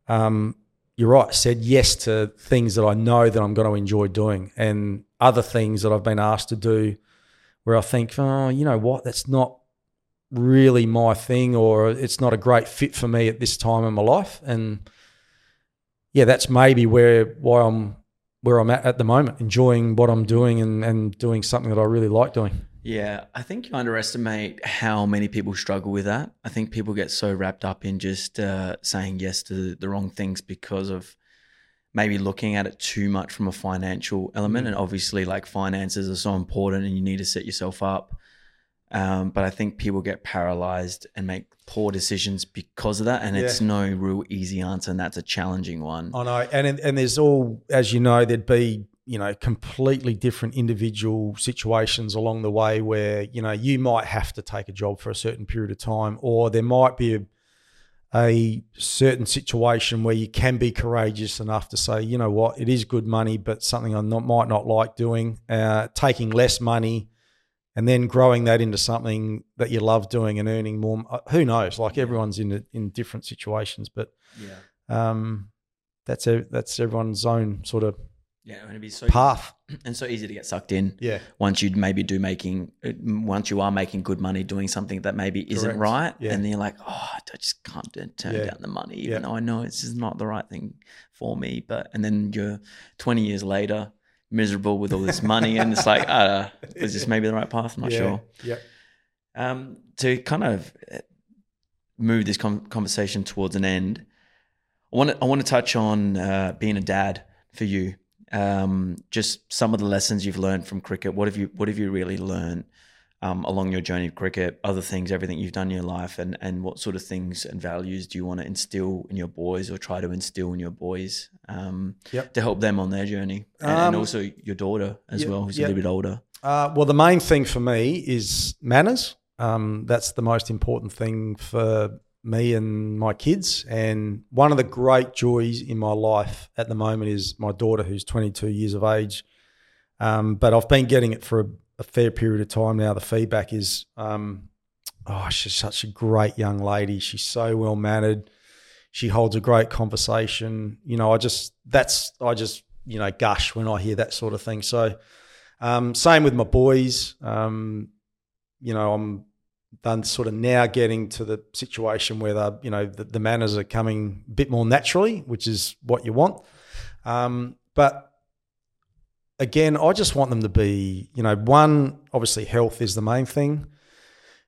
Um, you're right. Said yes to things that I know that I'm going to enjoy doing, and other things that I've been asked to do, where I think, oh, you know what, that's not really my thing, or it's not a great fit for me at this time in my life, and yeah, that's maybe where why I'm where I'm at at the moment, enjoying what I'm doing and, and doing something that I really like doing. Yeah, I think you underestimate how many people struggle with that. I think people get so wrapped up in just uh, saying yes to the wrong things because of maybe looking at it too much from a financial element. And obviously, like finances are so important and you need to set yourself up. Um, but I think people get paralyzed and make poor decisions because of that. And it's no real easy answer. And that's a challenging one. I know, and and there's all as you know, there'd be you know completely different individual situations along the way where you know you might have to take a job for a certain period of time, or there might be a a certain situation where you can be courageous enough to say, you know what, it is good money, but something I not, might not like doing. Uh, taking less money and then growing that into something that you love doing and earning more. uh, Who knows? Like everyone's in in different situations, but Yeah. um, that's a, that's everyone's own sort of Yeah. And it'd be so path. and so easy to get sucked in. Yeah, once you maybe do making uh, once you are making good money doing something that maybe isn't Correct. right Yeah. and then you're like oh i just can't turn Yeah. down the money even Yeah. though i know this is not the right thing for me but and then you're 20 years later miserable with all this money and it's like uh was this maybe the right path i'm not yeah, sure Yeah, um, to kind of move this con conversation towards an end, I want to I want to touch on uh, being a dad for you. Um, just some of the lessons you've learned from cricket. What have you What have you really learned um, along your journey of cricket? Other things, everything you've done in your life, and and what sort of things and values do you want to instill in your boys or try to instill in your boys um, Yep. to help them on their journey, and, and Um, also your daughter as yeah, well, who's yeah. a little bit older. Uh, well, the main thing for me is manners. Um, that's the most important thing for me and my kids. And one of the great joys in my life at the moment is my daughter, who's 22 years of age. Um, but I've been getting it for a, fair period of time now. The feedback is, um, oh, she's such a great young lady. She's so well mannered. She holds a great conversation. You know, I just, that's, I just, you know, gush when I hear that sort of thing. So, um, same with my boys. Um, you know, I'm done sort of now getting to the situation where the you know the, the manners are coming a bit more naturally, which is what you want. Um, but again, I just want them to be, you know, one obviously health is the main thing.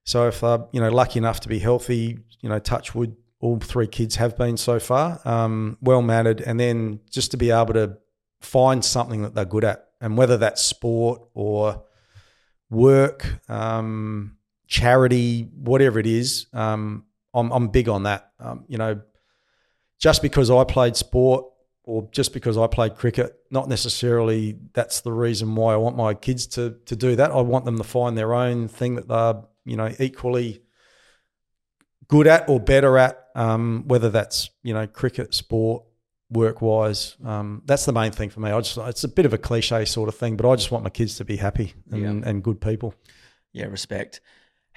So if they're you know lucky enough to be healthy, you know, touch wood, all three kids have been so far, um, well mannered, and then just to be able to find something that they're good at, and whether that's sport or work, um, charity, whatever it is, um, I'm, I'm big on that. Um, you know, just because I played sport or just because I played cricket, not necessarily that's the reason why I want my kids to to do that. I want them to find their own thing that they're you know equally good at or better at, um, whether that's you know cricket, sport, work wise. Um, that's the main thing for me. I just it's a bit of a cliche sort of thing, but I just want my kids to be happy and, and good people. Yeah, respect.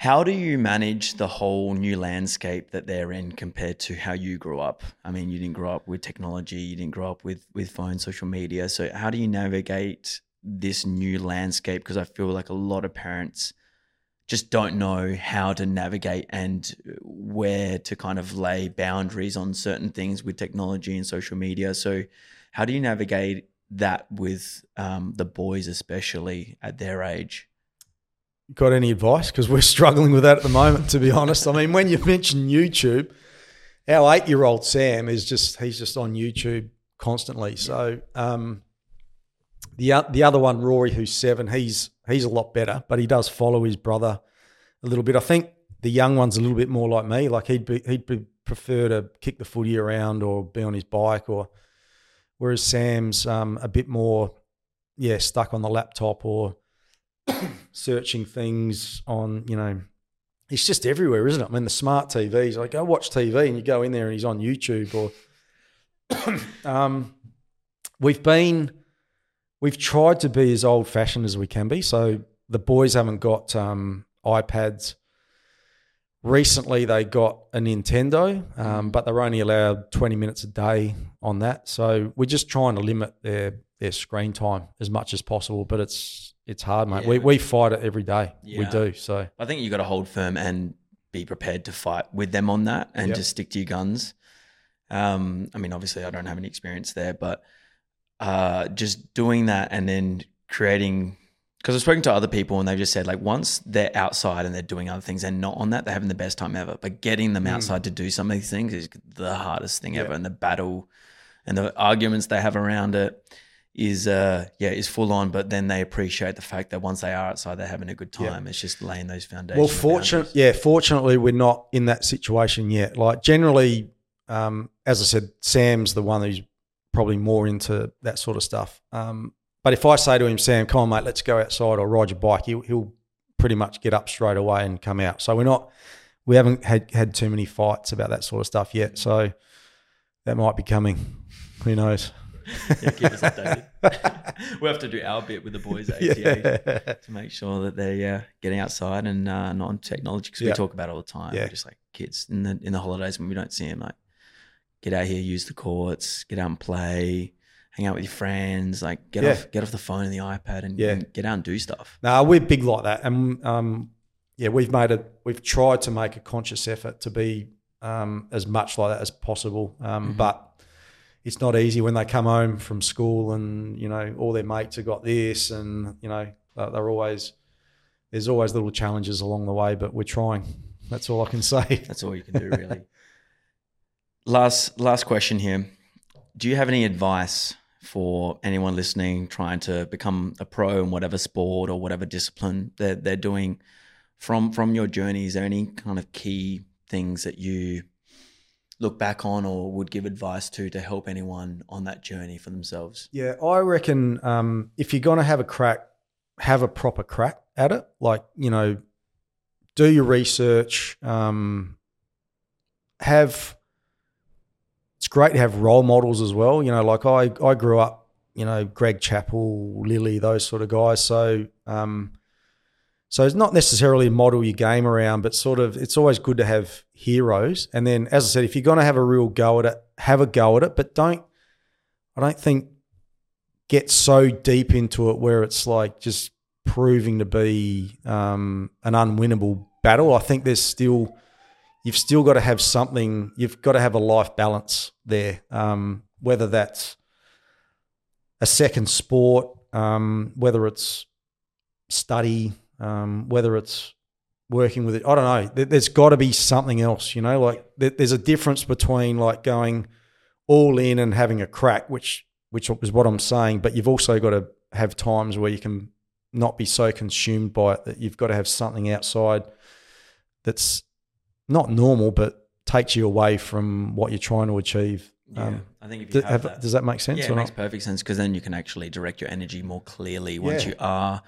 How do you manage the whole new landscape that they're in compared to how you grew up? I mean, you didn't grow up with technology, you didn't grow up with with phone, social media. So how do you navigate this new landscape? Because I feel like a lot of parents just don't know how to navigate and where to kind of lay boundaries on certain things with technology and social media. So how do you navigate that with um, the boys, especially at their age? Got any advice? Because we're struggling with that at the moment, to be honest. I mean, when you mention YouTube, our eight year old Sam is just, he's just on YouTube constantly. So, um, the, the other one, Rory, who's seven, he's, he's a lot better, but he does follow his brother a little bit. I think the young one's a little bit more like me. Like he'd be, he'd be, prefer to kick the footy around or be on his bike or, whereas Sam's um, a bit more, yeah, stuck on the laptop or, searching things on, you know, it's just everywhere, isn't it? I mean, the smart TVs, like go watch TV and you go in there and he's on YouTube or, um, we've been, we've tried to be as old fashioned as we can be. So the boys haven't got um, iPads. Recently, they got a Nintendo, um, but they're only allowed 20 minutes a day on that. So we're just trying to limit their their screen time as much as possible. But it's it's hard, mate. Yeah. We, we fight it every day. We do. So I think you got to hold firm and be prepared to fight with them on that and Yep. just stick to your guns. Um, I mean, obviously, I don't have any experience there, but uh, just doing that and then creating. Because I've spoken to other people and they've just said like once they're outside and they're doing other things and not on that, they're having the best time ever. But getting them outside to do some of these things is the hardest thing ever. And the battle and the arguments they have around it is uh yeah is full on. But then they appreciate the fact that once they are outside, they're having a good Yeah. time. It's just laying those foundations. Well, fortunate, yeah. Fortunately, we're not in that situation yet. Like generally, um, as I said, Sam's the one who's probably more into that sort of stuff. Um, but if I say to him, Sam, come on, mate, let's go outside or ride your bike, he'll, he'll pretty much get up straight away and come out. So we're not, we haven't had had too many fights about that sort of stuff yet. So that might be coming. Who knows? Yeah, keep us updated. we have to do our bit with the boys at ATA Yeah. to make sure that they're yeah, getting outside and uh, not on technology because we talk about it all the time. Yeah. We're just like kids in the in the holidays when we don't see them, like get out here, use the courts, get out and play, hang out with your friends, like get Yeah. off get off the phone and the iPad and, Yeah. and get out and do stuff. No, we're big like that, and um, yeah, we've made it. We've tried to make a conscious effort to be um, as much like that as possible, um, but it's not easy when they come home from school and you know all their mates have got this, and you know they're always there's always little challenges along the way, but we're trying. That's all I can say. That's all you can do, really. last last question here. Do you have any advice for anyone listening trying to become a pro in whatever sport or whatever discipline they're, they're doing from from your journey? Is there any kind of key things that you look back on or would give advice to to help anyone on that journey for themselves? Yeah, I reckon um, if you're going to have a crack, have a proper crack at it. Like, you know, do your research. Um, have, it's great to have role models as well. You know, like I, I grew up, you know, Greg Chappell, Lillee, those sort of guys. So, um, so it's not necessarily model your game around, but sort of it's always good to have heroes. And then, as I said, if you're going to have a real go at it, have a go at it, but don't. I don't think get so deep into it where it's like just proving to be um, an unwinnable battle. I think there's still you've still got to have something. You've got to have a life balance there, um, whether that's a second sport, um, whether it's study, um, whether it's working with it. I don't know. There- There's got to be something else, you know. Like there's a difference between like going all in and having a crack, which which is what I'm saying. But you've also got to have times where you can not be so consumed by it that you've got to have something outside that's not normal, but takes you away from what you're trying to achieve. Um, I think if you does, have, have- that, does that make sense yeah, it makes not? perfect sense because then you can actually direct your energy more clearly once Yeah. you are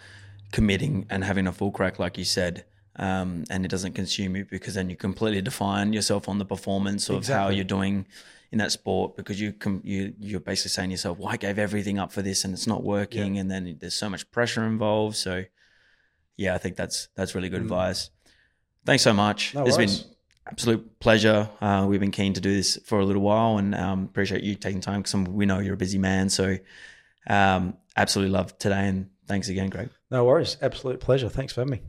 committing and having a full crack, like you said. um, and it doesn't consume you because then you completely define yourself on the performance of how you're doing in that sport because you com- you you're basically saying to yourself, "Well, I gave everything up for this and it's not working," and then there's so much pressure involved. So, yeah, I think that's that's really good advice. Thanks so much. Mm. No it's worries. been absolute pleasure. Uh, we've been keen to do this for a little while, and um, appreciate you taking time because we know you're a busy man. So, um, absolutely love today, and thanks again, Greg. No worries. Absolute pleasure. Thanks for having me.